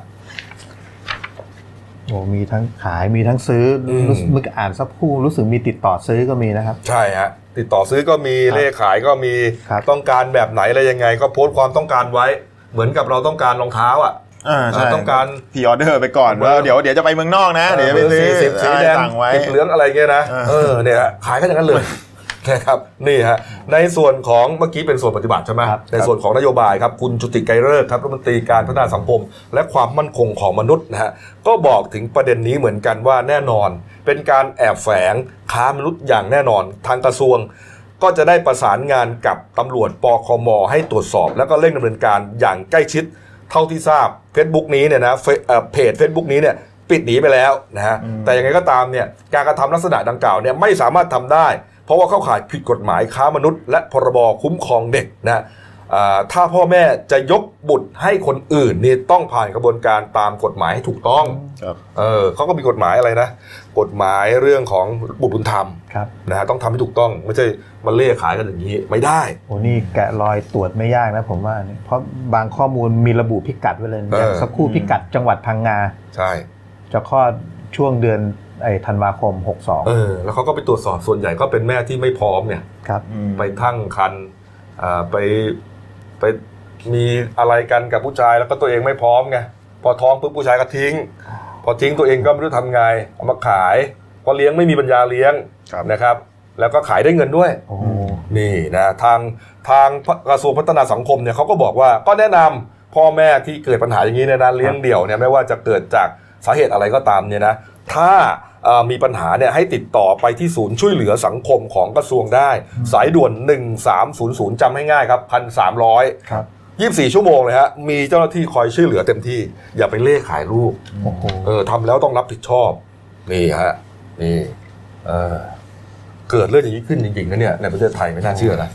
โอ้มีทั้งขายมีทั้งซื้ออมรู้สึกเมื่อกี้อ่านสักครู่รู้สึกมีติดต่อซื้อก็มีนะครับ ใช่ฮะติดต่อซื้อก็มีครับเลขขายก็มีครับต้องการแบบไหนอะไรยังไง ก็โพสต์ความต้องการไว้ เหมือนกับเราต้องการรองเท้าอะอ่าใช่ ต้องการพีออเดอร์ไปก่อนว่าเดี๋ยวเดี๋ยวจะไปเมืองนอกนะเดี๋ยวจะไปซื้อสีสิบสีแดงสั่งไว้ติดเหลืองอะไรเงี้ยนะอ่าเออเนี่ยฮะขายกันอย่างนั้นเลยนะครับนี่ฮะในส่วนของเมื่อกี้เป็นส่วนปฏิบัติใช่ไหมครับในส่วนของนโยบายครับคุณจุติไกรเลิกษ์ครับรัฐมนตรีการพัฒนาสังคม และความมั่นคงของมนุษย์นะฮะก็บอกถึงประเด็นนี้เหมือนกันว่าแน่นอน เป็นการแอบแฝงค้ามนุษย์อย่างแน่นอน ทางกระทรวง ก็จะได้ประสานงานกับตำรวจปคมให้ตรวจสอบ แล้วก็เร่งดำเนินการอย่างใกล้ชิด เท่าที่ทราบ Facebook นี้เนี่ยนะเฟซเอ่อเพจ Facebook นี้เนี่ยปิดหนีไปแล้วนะฮะแต่ยังไงก็ตามเนี่ยการกระทำลักษณะดังกล่าวเนี่ยไม่สามารถทำได้ เพราะว่าเข้าข่ายผิดกฎหมายค้ามนุษย์ และพรบคุ้มครองเด็กนะอ่าถ้าพ่อแม่จะยกบุตรให้คนอื่นนี่ต้องผ่านกระบวนการตามกฎหมายให้ถูกต้องครับเออเขาก็มีกฎหมายอะไรนะ กฎหมายเรื่องของบุตรบุญธรรมครับ นะฮะต้องทำให้ถูกต้องไม่ใช่มาเล่ขายกันอย่างนี้ไม่ได้โอ้นี่แกะรอยตรวจไม่ยากนะผมว่าเนี่ยเพราะบางข้อมูลมีระบุพิกัดไว้เลยเอออย่างสักครู่พิกัดจังหวัดพังงาใช่จะคลอดช่วงเดือนไอ้ธันวาคมเออแล้วเขาก็ไปตรวจสอบส่วนใหญ่ก็เป็นแม่ที่ไม่พร้อมเนี่ย62ครับไปทั้งคันอ่าไปไปมีอะไรกันกับผู้ชายแล้วก็ตัวเองไม่พร้อมไงพอท้องปุ๊บผู้ชายก็ทิ้ง พอทิ้งตัวเองก็ไม่รู้ทำไงเอามาขายพอเลี้ยงไม่มีปัญญาเลี้ยงครับ นะครับ แล้วก็ขายได้เงินด้วยโอ้โหนี่นะทางทางกระทรวงพัฒนาสังคมเนี่ยเขาก็บอกว่าก็แนะนำพ่อแม่ที่เกิดปัญหาอย่างนี้เนี่ยนะเลี้ยงเดี่ยวเนี่ยไม่ว่าจะเกิดจากสาเหตุอะไรก็ตามเนี่ยนะถ้าเอ่อมีปัญหาเนี่ยให้ติดต่อไปที่ศูนย์ช่วยเหลือสังคมของกระทรวงได้ สายด่วน 1300จำให้ง่ายครับ1,300ครับ24ชั่วโมงเลยฮะมีเจ้าหน้าที่คอยช่วยเหลือเต็มที่ อย่าไปเล่ขายลูกโอ้โหเออทำแล้วต้องรับผิดชอบ นี่ฮะนี่เออ เกิดเรื่องอย่างนี้ขึ้นจริงๆนะเนี่ยในประเทศไทยไม่น่าเชื่อนะ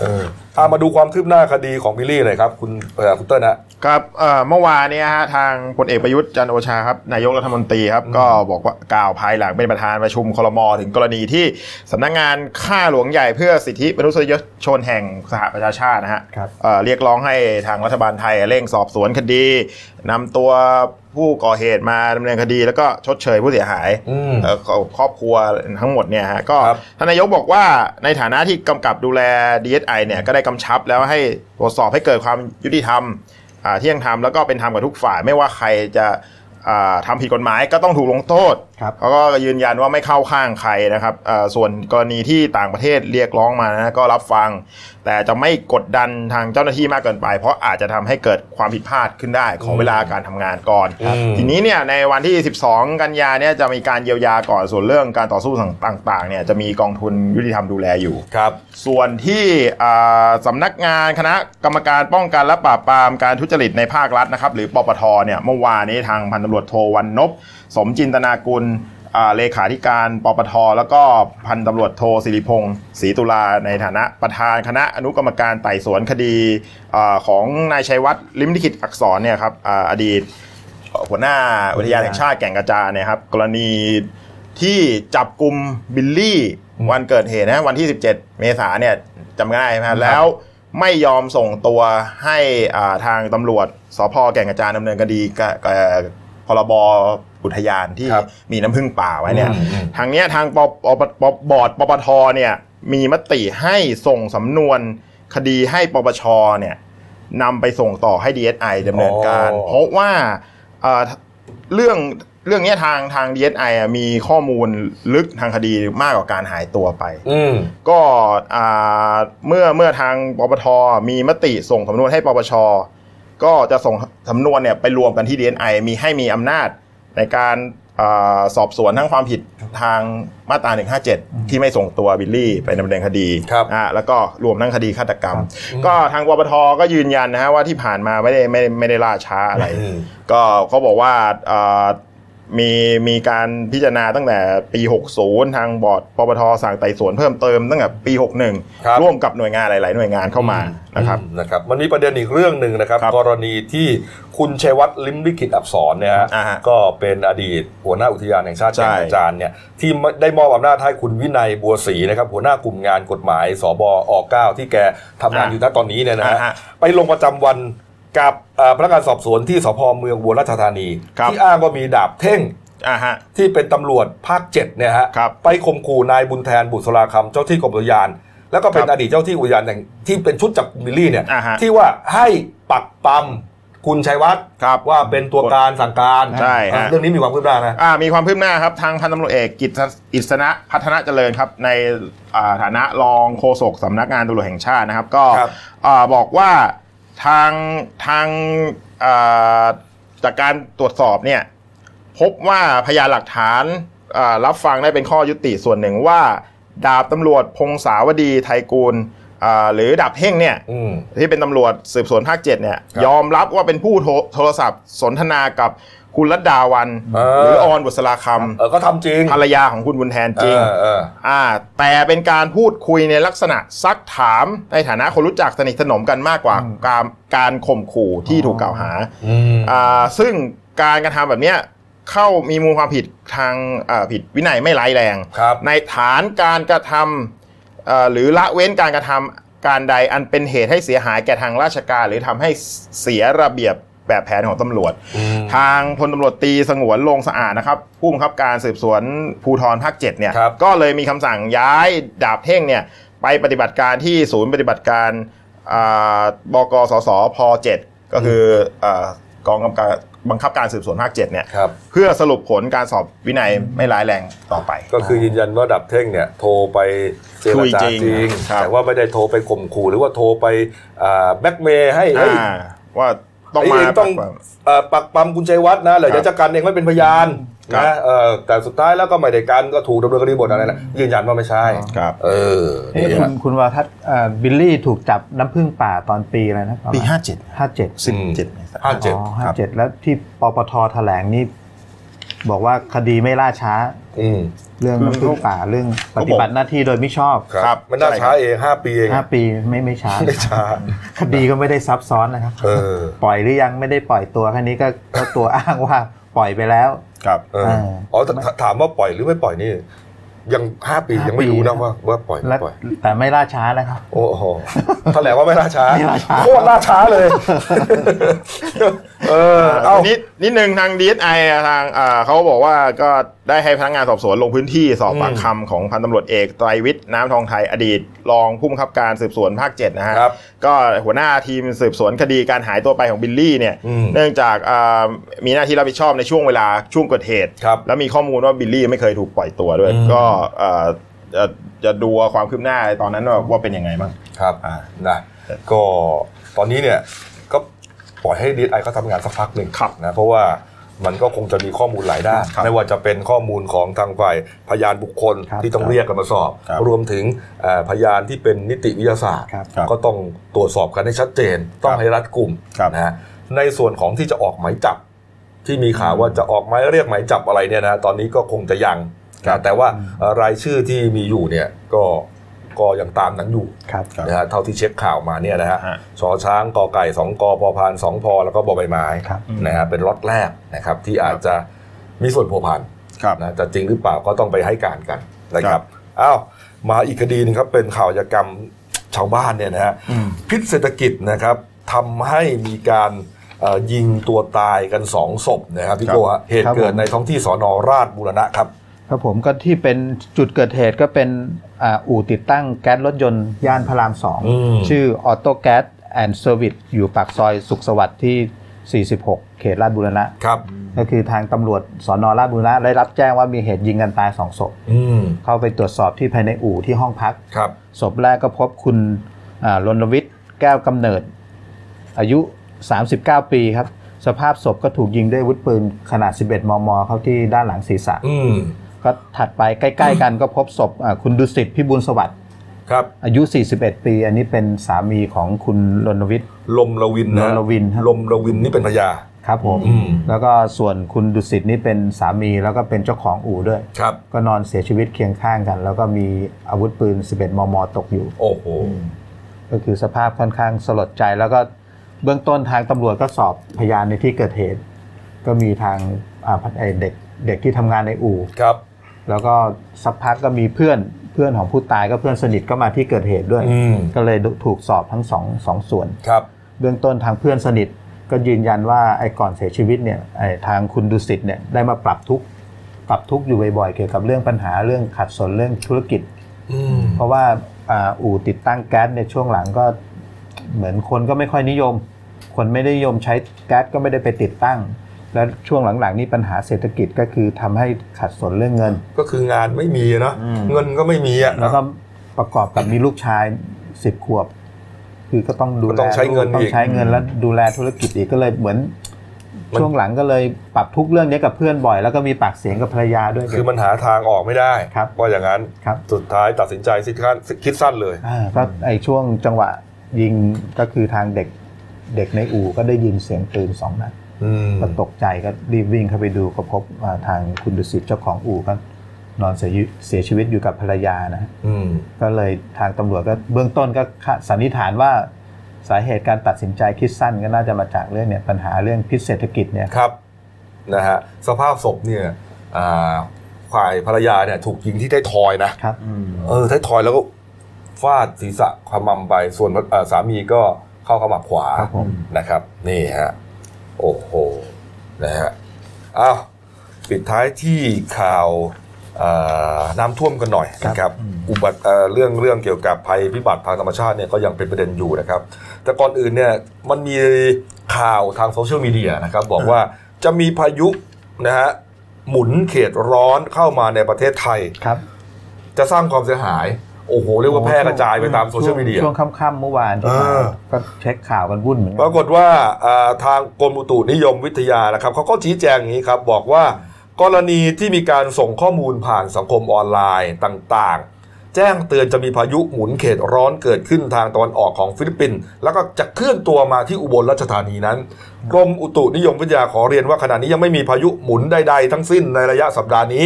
เออเอามาดูความคืบหน้าคดีของบิลลี่หน่อยครับคุณเออคุณเติ้ลนะครับเอ่อเมื่อวานเนี่ยฮะทางพลเอกประยุทธ์จันทร์โอชาครับนายกรัฐมนตรีครับก็บอกว่ากล่าวภายหลังเป็นประธานประชุมคลมถึงกรณีที่สำนักงานข้าหลวงใหญ่เพื่อสิทธิมนุษยชนแห่งสหประชาชาตินะฮะครับเอ่อเรียกร้องให้ทางรัฐบาลไทยเร่งสอบสวนคดีนำตัว ผู้ก่อเหตุมาดำเนินคดีแล้วก็ชดเชยผู้เสียหายอืมเอ่อครอบครัวทั้งหมดเนี่ยฮะก็ครับท่านนายกบอกว่าในฐานะที่กำกับดูแล DSI เนี่ยก็ได้กำชับแล้วให้ตรวจสอบให้เกิดความยุติธรรมอ่าที่ยังทำแล้วก็เป็นธรรมกับทุกฝ่าย ไม่ว่าใครจะอ่าทำผิดกฎหมายก็ต้องถูกลงโทษ ครับเขาก็ยืนยันว่าไม่เข้าข้างใครนะครับอ่าส่วนกรณีที่ต่างประเทศเรียกร้องมานะก็รับฟัง แต่จะไม่กดดันทางเจ้าหน้าที่มากเกินไป เพราะอาจจะทำให้เกิดความผิดพลาดขึ้นได้ขอเวลาการทำงานก่อนอืมทีนี้เนี่ยในวันที่ 12 กันยาเนี่ยจะมีการเยียวยาก่อนส่วนเรื่องการต่อสู้ต่างๆเนี่ยจะมีกองทุนยุติธรรมดูแลอยู่ครับส่วนที่อ่าสำนักงานคณะกรรมการป้องกันและปราบปรามการทุจริตในภาครัฐนะครับหรือปปทเนี่ยเมื่อวานนี้ทางพันตำรวจโทวันนพ สมจินตนากุลอ่าเลขาธิการปปท แล้วก็พันตำรวจโทสิริพงศ์ศรีตุลาในฐานะประธานคณะอนุกรรมการไต่สวนคดีอาของนายชัยวัฒน์ลิ้มลิขิตอักษรเนี่ยครับอาอดีตหัวหน้าอุทยานแห่งชาติแก่งกระจานเนี่ยครับกรณีที่จับกลุ่มบิลลี่วันเกิดเหตุนะวันที่ 17 เมษาเนี่ยจำง่ายไหมฮะแล้วไม่ยอมส่งตัวให้อ่าทางตำรวจสพแก่งกระจานดำเนินคดีกับกับพรบ อุทยานที่ครับมีน้ำผึ้งป่าไว้เนี่ยอืมอืมทางเนี้ยทางปปปปบอร์ดปปทเนี่ยมีมติให้ส่งสำนวนคดีให้ปปชเนี่ยนำไปส่งต่อให้ DSI ดำเนินการอ๋อเพราะว่าเอ่อเรื่องเรื่องเนี้ยทางทาง DSI อะมีข้อมูลลึกทางคดีมากกว่าการหายตัวไปอืมก็อ่าเมื่อเมื่อทางปปทมีมติส่งสำนวนให้ปปชก็จะส่งสำนวนเนี่ยไปรวมกันที่ DNI มีให้มีอำนาจ ในการอาสอบสวนทั้งความผิดทางมาตรา 157 ที่ไม่ส่งตัวบิลลี่ไปดำเนินคดีครับอ่าแล้วก็รวมทั้งคดีฆาตกรรม ก็ทางปปทก็ยืนยันนะฮะว่าที่ผ่านมาไม่ได้ไม่ได้ไม่ได้ล่าช้าอะไรอืมก็เขาบอกว่าอ่า มีมีการพิจารณาตั้งแต่ปี 60 ทางบอร์ดปปทสั่งไต่สวนเพิ่มเติมตั้งแต่ปีครับ61ร่วมกับหน่วยงานหลาย ๆ หน่วยงานเข้ามานะครับ อืมนะครับมันมีประเด็นอีกเรื่องหนึ่งนะครับ ครับกรณีที่คุณชัยวัฒน์ลิมลิขิตอักษรเนี่ยฮะอ่าฮะก็เป็นอดีตหัวหน้าอุทยานแห่งชาติใช่ แก่งกระจานเนี่ยที่ได้มอบอำนาจให้คุณวินัยบัวศรีนะครับหัวหน้ากลุ่มงานกฎหมายสบอ 9 ที่แกทำงานอยู่ณตอนนี้เนี่ยนะฮะ อ่าฮะ ไปลงประจำวัน กับเอ่อพนักงานสอบสวนที่สพเมืองอุบัวราชธานี ครับ ที่อ้างว่ามีดาบเท่งอ่าฮะ ที่เป็นตำรวจภาคเจ็ดเนี่ยฮะครับไปข่มขู่นายบุญแทนบุษราคำเจ้าที่กรมอุทยาน แล้วก็เป็นครับอดีตเจ้าที่อุทยานแห่งที่เป็นชุดจับมิลลี่เนี่ยอ่าฮะที่ว่าให้ปักปั๊มคุณชัยวัฒน์ครับว่าเป็นตัวการสั่งการใช่ฮะอ่าเรื่องนี้มีความคืบหน้านะ อ่ามีความคืบหน้าครับ ทางพันตำรวจเอกกิตอิสนะพัฒนาเจริญครับ ในอ่าฐานะรองโฆษกสำนักงานตำรวจแห่งชาตินะครับ ก็ครับ อ่าบอกว่า ทางทางอ่าจากการตรวจสอบเนี่ยพบว่าพยานหลักฐานอ่ารับฟังได้เป็นข้อยุติส่วนหนึ่งว่า ดาบตำรวจพงศาวดีไทยกูลอ่าหรือดาบเท่งเนี่ยอืมที่เป็นตำรวจสืบสวนภาคเจ็ดเนี่ยครับยอมรับว่าเป็นผู้โทรโทรศัพท์สนทนากับ คุณรัตดาวันเออ หรือออนบุษราคเออก็ทำจริงำภรรยาของคุณบุญแทนจริง เออเออ อ่าแต่เป็นการพูดคุยในลักษณะซักถามในฐานะคนรู้จักสนิทสนมกันมากกว่าการการข่มขู่ที่ถูกกล่าวหาอืม อ่าซึ่งการกระทำแบบเนี้ยเข้ามีมูลความผิดทางอ่าผิดวินัยไม่ร้ายแรง ครับ ในฐานการกระทำเอ่อหรือละเว้นการกระทำการใดอันเป็นเหตุให้เสียหายแก่ทางราชการ หรือทำให้เสียระเบียบ แบบแผนของตำรวจอืมทางพลตำรวจตีสงวนลงสะอาดนะครับผู้บังคับการสืบสวนภูธรภาคเจ็ดเนี่ยครับก็เลยมีคำสั่งย้ายดาบเท่งเนี่ยไปปฏิบัติการที่ศูนย์ปฏิบัติการอ่าบกสสพเจ็ดก็คืออากองกำกับบังคับการสืบสวนภาคเจ็ดเนี่ยครับเพื่อสรุปผลการสอบวินัยไม่ร้ายแรงต่อไป ก็คือยืนยันว่าดับเท่งเนี่ยโทรไปเจรจาคุยจริจงริงครับแต่ว่าไม่ได้โทรไปข่มขู่หรือว่าโทรไปแบ็กเมย์ให้เฮ้ยอ่าว่า ต้องไอ้มาเองต้องปรับเอ่อปักปั๊มคุณชัยวัฒน์นะเหลือครับจะจัดการเองไม่เป็นพยานครับนะเออแต่สุดท้ายแล้วก็ไม่ได้การก็ถูกดำเนินคดีหมดอะไรนะยืนยันว่าไม่ใช่ครับเออเอ๊ะนี่คุฮะณคุณวาทัศน์เอ่อบิลลี่ถูกจับน้ำพึ่งป่าตอนปีอะไรนะปีห้าเจ็ดห้าเจ็ดสิบอืมเจ็ดห้าเจ็ดห้าเจ็ดแล้วที่ปปทแถลงนี่ บอกว่าคดีไม่ล่าช้า อืมเรื่องน้ำพึ่งป่าเรื่องปฏิบัติหน้าที่โดยไม่ชอบครับมันน่าช้าเองห้าปีเองห้าปีไม่ไม่ช้าไม่ช้า คดีก็ไม่ได้ซับซ้อนนะครับเออปล่อยหรือยังไม่ได้ปล่อยตัวแค่นี้ก็ก็ตัวอ้างว่าปล่อยไปแล้ว ครับเออเอออ๋อแต่ถถามว่าปล่อยหรือไม่ปล่อยนี่ยังห้าปีห้ายังไม่รู้ปีนะนะว่าว่าปล่อยไม่และปล่อยแต่ไม่ล่าช้านะครับ โอ้โหแถลงว่าไม่ล่าช้าไม่ล่าช้าโคตรล่าช้าเลย เออเอ้าเอ้านิดนิดนึงทางดีเอสไอทางอ่าเขาบอกว่าก็ได้ให้พนักงานสอบสวนลงพื้นที่สอบปากคำของพันตำรวจเอกไตรวิทย์น้ำทองไทยอดีต รองผู้บังคับการสืบสวนภาคเจ็ดนะฮะครับก็หัวหน้าทีมสืบสวนคดีการหายตัวไปของบิลลี่เนี่ยอืมเนื่องจากอ่ามีหน้าที่รับผิดชอบในช่วงเวลาช่วงเกิดเหตุครับแล้วมีข้อมูลว่าบิลลี่ไม่เคยถูกปล่อยตัวด้วยอืมก็เอ่อจะจะดูว่าความคืบหน้าตอนนั้นว่าว่าเป็นยังไงบ้างครับอ่านะก็ตอนนี้เนี่ยก็ ปล่อยให้ดีไอเขาทำงานสักพักหนึ่งครับนะเพราะว่ามันก็คงจะมีข้อมูลหลายด้านครับไม่ว่าจะเป็นข้อมูลของทางฝ่ายพยานบุคคลครับที่ต้องครับเรียกกันมาสอบครับรวมถึงเอ่อพยานที่เป็นนิติวิทยาศาสตร์ครับครับก็ต้องตรวจสอบกันให้ชัดเจน ต้องครับให้รัดกลุ่มครับนะฮะในส่วนของที่จะออกหมายจับ ที่มีข่าวว่าจะออกหมายเรียกหมายจับอะไรเนี่ยนะตอนนี้ก็คงจะยังครับนะแต่ว่าเอ่อรายชื่อที่มีอยู่เนี่ยก็ ก็ยังตามนั้นอยู่ครับครับนะฮะเท่าที่เช็คข่าวมาเนี่ยนะฮะฮะชอช้างกอไก่สองกอพอพานสองพอแล้วก็บอใบไม้ครับนะฮะเป็นล็อตแรกนะครับที่อาจจะมีส่วนผัวพันครับนะจะจริงหรือเปล่าก็ต้องไปให้การกันนะคครัรับบอ้าวมาอีกคดีหนึงครับเป็นข่าวอาชญากรรมชาวบ้านเนี่ยนะฮะพิษเศรษฐกิจนะครับทำให้มีการเอ่อยิงตัวตายกันสองศพนะครับพี่ครับโกฮะเหตุครับเกิดผมในท้องที่สน.ราษฎร์บูรณะครับ ครับผมก็ที่เป็นจุดเกิดเหตุก็เป็นอ่าอู่ติดตั้งแก๊สรถยนต์ย่านพระรามสองอืมชื่อ Auto Gas and Service อยู่ปากซอยสุขสวัสดิ์ที่ 46 เขตราษฎร์บูรณะครับก็คือทางตำรวจสน.ราษฎร์บูรณะได้รับแจ้งว่ามีเหตุยิงกันตายสองศพอืมเข้าไปตรวจสอบที่ภายในอู่ที่ห้องพักครับศพแรกก็พบคุณอ่ารณวิทย์แก้วกำเนิด อายุ 39 ปีครับ สภาพศพก็ถูกยิงด้วยอาวุธปืนขนาด 11 มม เข้าที่ด้านหลังศีรษะอืม ก็ถัดไปใกล้ ๆ กันก็พบศพอ่าคุณดุสิตพิบูลสวัสดิ์ครับอายุ 41 ปี อันนี้เป็นสามีของคุณรณวิทย์ลมระวินนะลมระวินครับลมระวินนี่เป็นพญาครับผมอืมแล้วก็ส่วนคุณดุสิตนี่เป็นสามีแล้วก็เป็นเจ้าของอู่ด้วยครับก็นอนเสียชีวิตเคียงข้างกัน แล้วก็มีอาวุธปืน 11 มม ตกอยู่ โอ้โหก็คือสภาพค่อนข้างสลดใจแล้วก็เบื้องต้นทางตำรวจก็สอบพยานในที่เกิดเหตุ ก็มีทางอ่าพันไอ้เด็กเด็กที่ทำงานในอู่ครับ แล้วก็สักพักก็มีเพื่อนเพื่อนของผู้ตายก็เพื่อนสนิทก็มาที่เกิดเหตุด้วยอืมก็เลยถูกสอบทั้งสองสองส่วนครับเบื้องต้นทางเพื่อนสนิทก็ยืนยันว่าไอ้ก่อนเสียชีวิตเนี่ยไอ้ทางคุณดุสิตเนี่ยได้มาปรับทุกข์ปรับทุกข์อยู่บ่อยๆเกี่ยวกับเรื่องปัญหาเรื่องขัดสนเรื่องธุรกิจอืมเพราะว่าอ่าอู่ติดตั้งแก๊สในช่วงหลังก็เหมือนคนก็ไม่ค่อยนิยม คนไม่ได้นิยมใช้แก๊สก็ไม่ได้ไปติดตั้ง แล้วช่วงหลังๆนี่ปัญหาเศรษฐกิจก็คือทำให้ขัดสนเรื่องเงิน ก็คืองานไม่มีเนอะอืมเงินก็ไม่มีอะแล้วก็ประกอบกับมีลูกชายสิบขวบ คือก็ต้องดูก็แลต้องใช้เงินต้ออีงกใช้เงินแล้วดูแลธุรกิจอีกก็เลยเหมือนมันช่วงหลังก็เลยปรับทุกเรื่องนี้กับเพื่อนบ่อย แล้วก็มีปากเสียงกับภรรยาด้วย คือมันหาทางออกไม่ได้ครับว่าอย่างนั้นครับสุดท้ายตัดสินใจคิดสั้นคิดสั้นเลยอ่าก็ไอช่วงจังหวะยิงก็คือทางเด็กเด็กในอู่ก็ได้ยินเสียงปืนสองนัดอืม ก็ตกใจก็รีบวิ่งเข้าไปดูก็พบว่าทางคุณดุสิตเจ้าของอู่ก็นอนเสียชีวิตเสียชีวิตอยู่กับภรรยานะอืมก็เลยทางตำรวจก็เบื้องต้นก็สันนิษฐานว่าสาเหตุการตัดสินใจคิดสั้นก็น่าจะมาจากเรื่องเนี่ยปัญหาเรื่องพิษเศรษฐกิจเนี่ยครับนะฮะสภาพศพเนี่ยอ่าฝ่ายภรรยาเนี่ยถูกยิงที่ไทยทอยนะครับเออไทยทอยแล้วก็ฟาดศีรษะขมำไปส่วนอ่าสามีก็เข้าขมับขวาครับผมนะครับ นี่ฮะ โอ้โหนะฮะอ้าวปิดท้ายที่ข่าวอ่าน้ำท่วมกันหน่อยนะครับอุบัติเอ่อเรื่องเรื่องเกี่ยวกับภัยพิบัติทางธรรมชาติเนี่ยก็ยังเป็นประเด็นอยู่นะครับ แต่ก่อนอื่นเนี่ยมันมีข่าวทางโซเชียลมีเดียนะครับบอกว่าจะมีพายุนะฮะหมุนเขตร้อนเข้ามาในประเทศไทยครับจะสร้างความเสียหาย โอ้โห เรียกว่าแพร่กระจายไปตามโซเชียลมีเดียช่วงค่ำๆเมื่อวานที่มาเออก็เช็คข่าวกันวุ่นเหมือนปกัรากฏว่าอ่าทางกรมอุตุนิยมวิทยานะครับเขาก็ชี้แจงอย่างนี้ครับ บอกว่ากรณีที่มีการส่งข้อมูลผ่านสังคมออนไลน์ต่างๆ แจ้งเตือนจะมีพายุหมุนเขตร้อนเกิดขึ้นทางตะวันออกของฟิลิปปินส์แล้วก็จะเคลื่อนตัวมาที่อุบลราชธานีนั้นกรมอุตุนิยมวิทยาขอเรียนว่าขณะนี้ยังไม่มีพายุหมุนใดๆทั้งสิ้นในระยะสัปดาห์นี้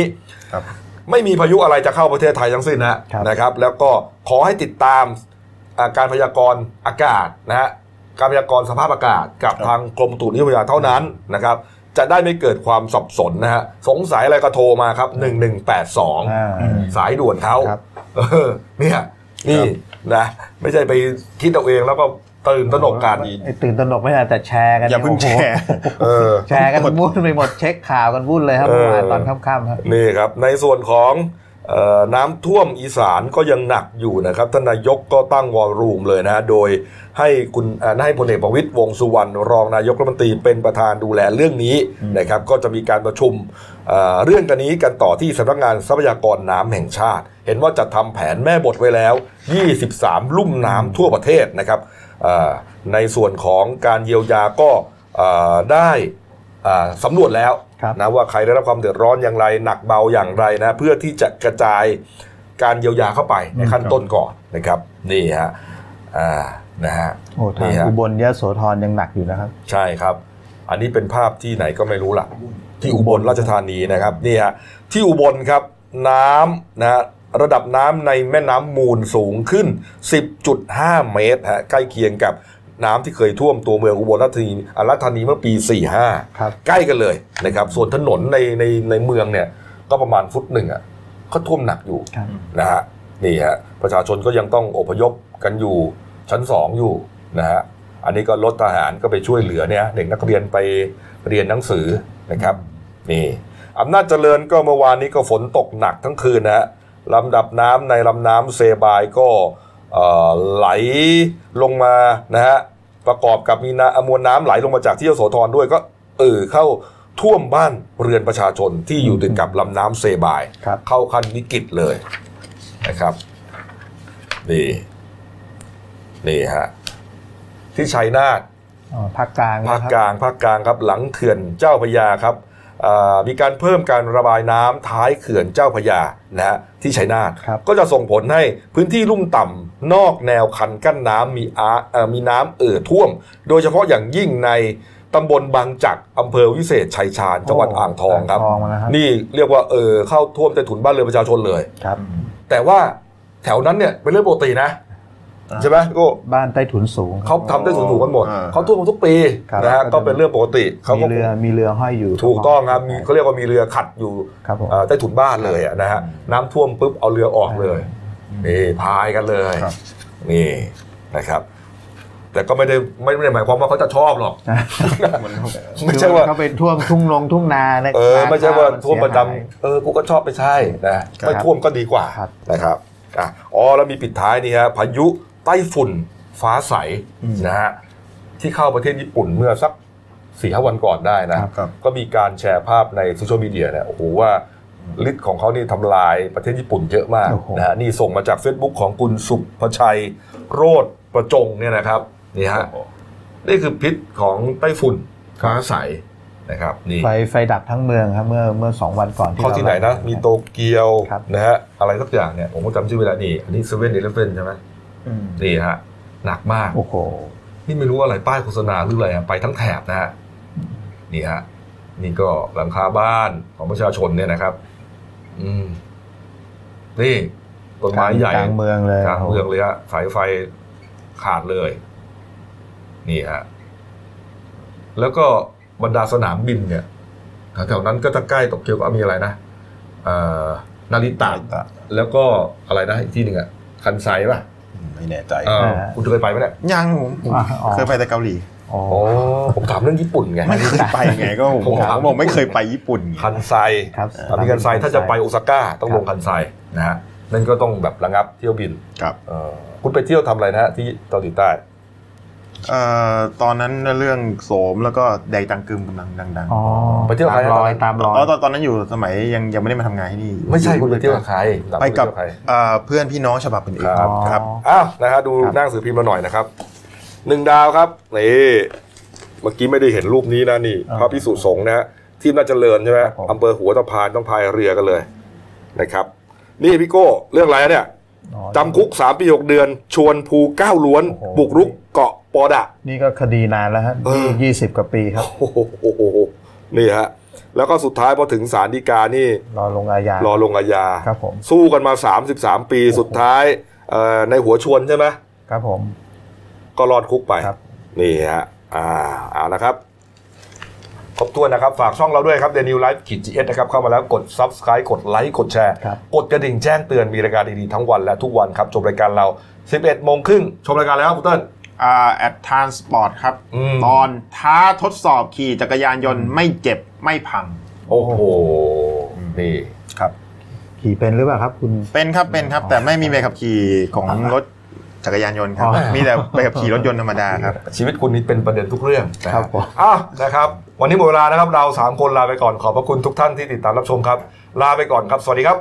ครับ ไม่มีพายุอะไรจะเข้าประเทศไทยทั้งสิ้นนะนะครับ แล้วก็ขอให้ติดตามอ่าการพยากรณ์อากาศนะฮะการพยากรณ์สภาพอากาศกับทางกรมอุตุนิยมวิทยาเท่านั้นนะครับจะได้ไม่เกิดความสับสนนะฮะสงสัยอะไรก็โทรมาครับ 1182อ่าสายด่วนเขาครับเออเนี่ยนี่นะไม่ใช่ไปคิดเอาเองแล้วก็ ตื่นตระหนกกันไอ้ตื่นตระหนกไม่ได้แต่แชร์กันอย่าเพิ่งโโหแชร์เออแชร์กันวุ่นไปหมดเช็คข่าวกันวุ่นเลยครับเออเมื่อวานตอนค่ำๆครับนี่ครับ ในส่วนของเออ น้ำท่วมอีสานก็ยังหนักอยู่นะครับท่านนายกก็ตั้งวอลลุ่มเลยนะฮะโดยให้คุณให้พลเอกประวิตยวงสุวรรณรองนายกรัฐมนตรีเป็นประธานดูแลเรื่องนี้นะครับก็จะมีการประชุมเรื่องกันนี้กันต่อที่สำนักงานทรัพยากรน้ำแห่งชาติ เห็นว่าจะทำแผนแม่บทไว้แล้ว 23 ลุ่มน้ำทั่วประเทศนะครับในส่วนของการเยียวยาก็ได้สำรวจแล้ว นะว่าใครได้รับความเดือดร้อนอย่างไร หนักเบาอย่างไรนะ เพื่อที่จะกระจายการเยียวยาเข้าไปในขั้นต้นก่อนนะครับ นี่ฮะอ่านะฮะโอ้ทางนี่ฮะอุบลยะโสธรยังหนักอยู่นะครับ ใช่ครับ อันนี้เป็นภาพที่ไหนก็ไม่รู้ล่ะ ที่อุบลราชธานีนะครับนี่ฮะที่อุบลครับน้ำนะฮะระดับน้ำในแม่น้ำมูลสูงขึ้น 10.5 เมตรฮะใกล้เคียงกับ น้ำที่เคยท่วมตัวเมืองอุบลราชธานีอ่าราชธานีเมื่อปี 45ครับใกล้กันเลยนะครับส่วนถนนในในในเมืองเนี่ยก็ประมาณฟุตหนึ่งอะก็ท่วมหนักอยู่ครับนะฮะนี่ฮะประชาชนก็ยังต้องอพยพกันอยู่ชั้นสองอยู่นะฮะอันนี้ก็รถทหารก็ไปช่วยเหลือเนี่ยเด็กนักเรียนไปเรียนหนังสือนะครับนี่อำนาจเจริญก็เมื่อวานนี้ก็ฝนตกหนักทั้งคืนนะฮะลำดับน้ำในลำน้ำเซบายก็เอ่อ ไหลลงมานะฮะประกอบกับมีน้ำมวลน้ำไหลลงมาจากที่ยโสธรด้วยก็เอ่อเข้าท่วมบ้านเรือนประชาชนที่อยู่ติดกับลำน้ำเซบายครับเข้าขั้นวิกฤตเลยนะครับนี่นี่ฮะที่ชัยนาทอ๋อภาคกลางนะภาคครับกลางภาคกลางครับหลังเขื่อนเจ้าพระยาครับอ่ามีการเพิ่มการระบายน้ำท้ายเขื่อนเจ้าพระยานะฮะที่ชัยนาทครับก็จะส่งผลให้พื้นที่ลุ่มต่ำ นอกแนวคันกั้นน้ำมีอาเอ่อมีน้ำเอ่อท่วม โดยเฉพาะอย่างยิ่งในตำบลบางจักรอำเภอวิเศษชัยชาญจังหวัดอ่างทองครับอ่างทองนะครับ นี่เรียกว่าเออเข้าท่วมใต้ถุนบ้านเรือนประชาชนเลยครับ แต่ว่าแถวนั้นเนี่ยเป็นเรื่องปกตินะอ่าใช่ไหมพี่โก็บ้านใต้ถุนสูงเขาทำได้สูงๆกันหมดอ่าเขาท่วมกันทุกปีครับนะฮะก็เป็นเรื่องปกติเขามีก็เรือมีเรือห้อยอยู่ ถูกต้องครับมีเขาเรียกว่ามีเรือขัดอยู่ครับผมเอ่อใต้ถุนบ้านเลยอะนะฮะน้ำท่วมปุ๊บเอาเรือออกเลย นี่พายกันเลยครับนี่นะครับ แต่ก็ไม่ได้ไม่ได้หมายความว่าเขาจะชอบหรอกไม่ใช่ว่าเขาเป็นท่วมทุ่งลงทุ่งนาในเออไม่ใช่ว่าท่วมประจำเสียหายเออกูก็ชอบไม่ใช่นะครับไม่ท่วมก็ดีกว่าครับนะครับอะอ๋อแล้วมีปิดท้ายนี่ฮะพายุไต้ฝุ่นฟ้าใสนะฮะที่เข้าประเทศญี่ปุ่นเมื่อสักสี่ห้าวันก่อนได้นะครับก็มีการแชร์ภาพในโซเชียลมีเดียเนี่ยโอ้โหว่า ฤทธิ์ของเขานี่ทำลายประเทศญี่ปุ่นเยอะมากโอ้โหนะฮะนี่ส่งมาจาก Facebook ของคุณสุภชัย โรดประจงเนี่ยนะครับนี่ฮะนี่คือพิษของไต้ฝุ่นฟ้าใสนะครับนี่ไฟไฟดับทั้งเมืองครับเมื่อเมื่อสองวันก่อนที่เข้าที่ไหนนะเรามีโตเกียวครับนะฮะอะไรสักอย่างเนี่ยผมก็จำชื่อเวลานี่อันนี้เซเว่นเอเลฟเว่นใช่ไหมนี่ฮะหนักมากโอ้โหนี่ไม่รู้อะไรป้ายโฆษณาหรืออะไรอะไปทั้งแถบนะฮะนี่ฮะนี่ก็หลังคาบ้านของประชาชนเนี่ยนะครับ อืม นี่ต้นไม้ใหญ่กลางเมืองเลยกลางเมืองเลยฮะสายไฟขาดเลย นี่ฮะแล้วก็บรรดาสนามบินเนี่ยแถวๆนั้นก็จะใกล้โตเกียวก็มีอะไรนะเอ่อนาริตะแล้วก็อะไรนะอีกที่หนึ่งอะคันไซป่ะไม่แน่ใจเออคุณเคยไปไหมเนี่ยยังผมผมอ๋อเคยไปแต่เกาหลีอ๋ออ๋อ ผมถามเรื่องญี่ปุ่นไงไม่เคยไปไงก็ผมผมถามผมบอกไม่เคยไปญี่ปุ่นไงคันไซครับตอนนี้คันไซถ้าจะไปโอซาก้าต้องลงคันไซนะฮะนั่นก็ต้องแบบระงับเที่ยวบินครับเอ่อคุณไปเที่ยวทำอะไรนะฮะที่เกาหลีใต้เอ่อตอนนั้นเรื่องโสมแล้วก็แดกตังกึมกำลังดังอ๋อไปเที่ยวใครตามรอยนะตามรอยๆอ๋อตอนตอนนั้นอยู่สมัยยังยังไม่ได้มาทำงานที่นี่ ไม่ใช่คุณไปเที่ยวกับใครไปกับเที่ยวใครเอ่อเพื่อนพี่น้องฉบับอื่นครับๆครับอ้าวนะฮะดูครับหน้าหนังสือพิมพ์เราหน่อยนะครับหนึ่งดาวครับนี่ เมื่อกี้ไม่ได้เห็นรูปนี้นะนี่ พระพิสุสงฆ์นะฮะที่น่าจเจริญใช่ไหมครับผมอำเภอหัวตะพานต้องพายเรือกันเลยนะครับ นี่พี่โก้เรื่องอะไรอะเนี่ยอ๋อจำคุก3ปี6เดือน ชวนภูก้าวล้วนโอ้โหบุกรุกเกาะปอดะ นี่ก็คดีนานแล้วฮะเออยี่สิบกว่าปีครับโอ้โหโอ้โหนี่ฮะแล้วก็สุดท้ายพอถึงศาลฎีกานี่ รอลงอาญารอลงอาญาครับผมสู้กันมา 33 ปีสุดท้ายเอ่อในหัวชวนใช่ไหมครับผม ก็รอดคุกไปครับนี่ฮะ อ่าเอาละครับครบถ้วนนะครับ ฝากช่องเราด้วยครับ The New Life ขีด GS นะครับ เข้ามาแล้วกด Subscribe กดไลค์กดแชร์ครับกดกระดิ่งแจ้งเตือนมีรายการดีๆทั้งวันและทุกวันครับ ชมรายการเรา 11 โมงครึ่ง ชมรายการแล้วครับคุณเติ้ลอ่าแอดทรานสปอร์ตครับอืมตอนท้าทดสอบขี่จักรยานยนต์ไม่เจ็บไม่พัง โอ้โห นี่ครับ ขี่เป็นหรือเปล่าครับคุณเป็นครับเป็นครับ แต่ไม่มีใบขับขี่ของรถ จักรยานยนต์ครับอ๋อมีแต่ใบขับขี่รถยนต์ธรรมดาครับ ชีวิตคุณนี่เป็นประเด็นทุกเรื่องนะคครัรับบผมอ้าวนะครับ วันนี้หมดเวลานะครับเราสามคนลาไปก่อนขอบพระคุณทุกท่านที่ติดตามรับชมครับ ลาไปก่อนครับ สวัสดีครับ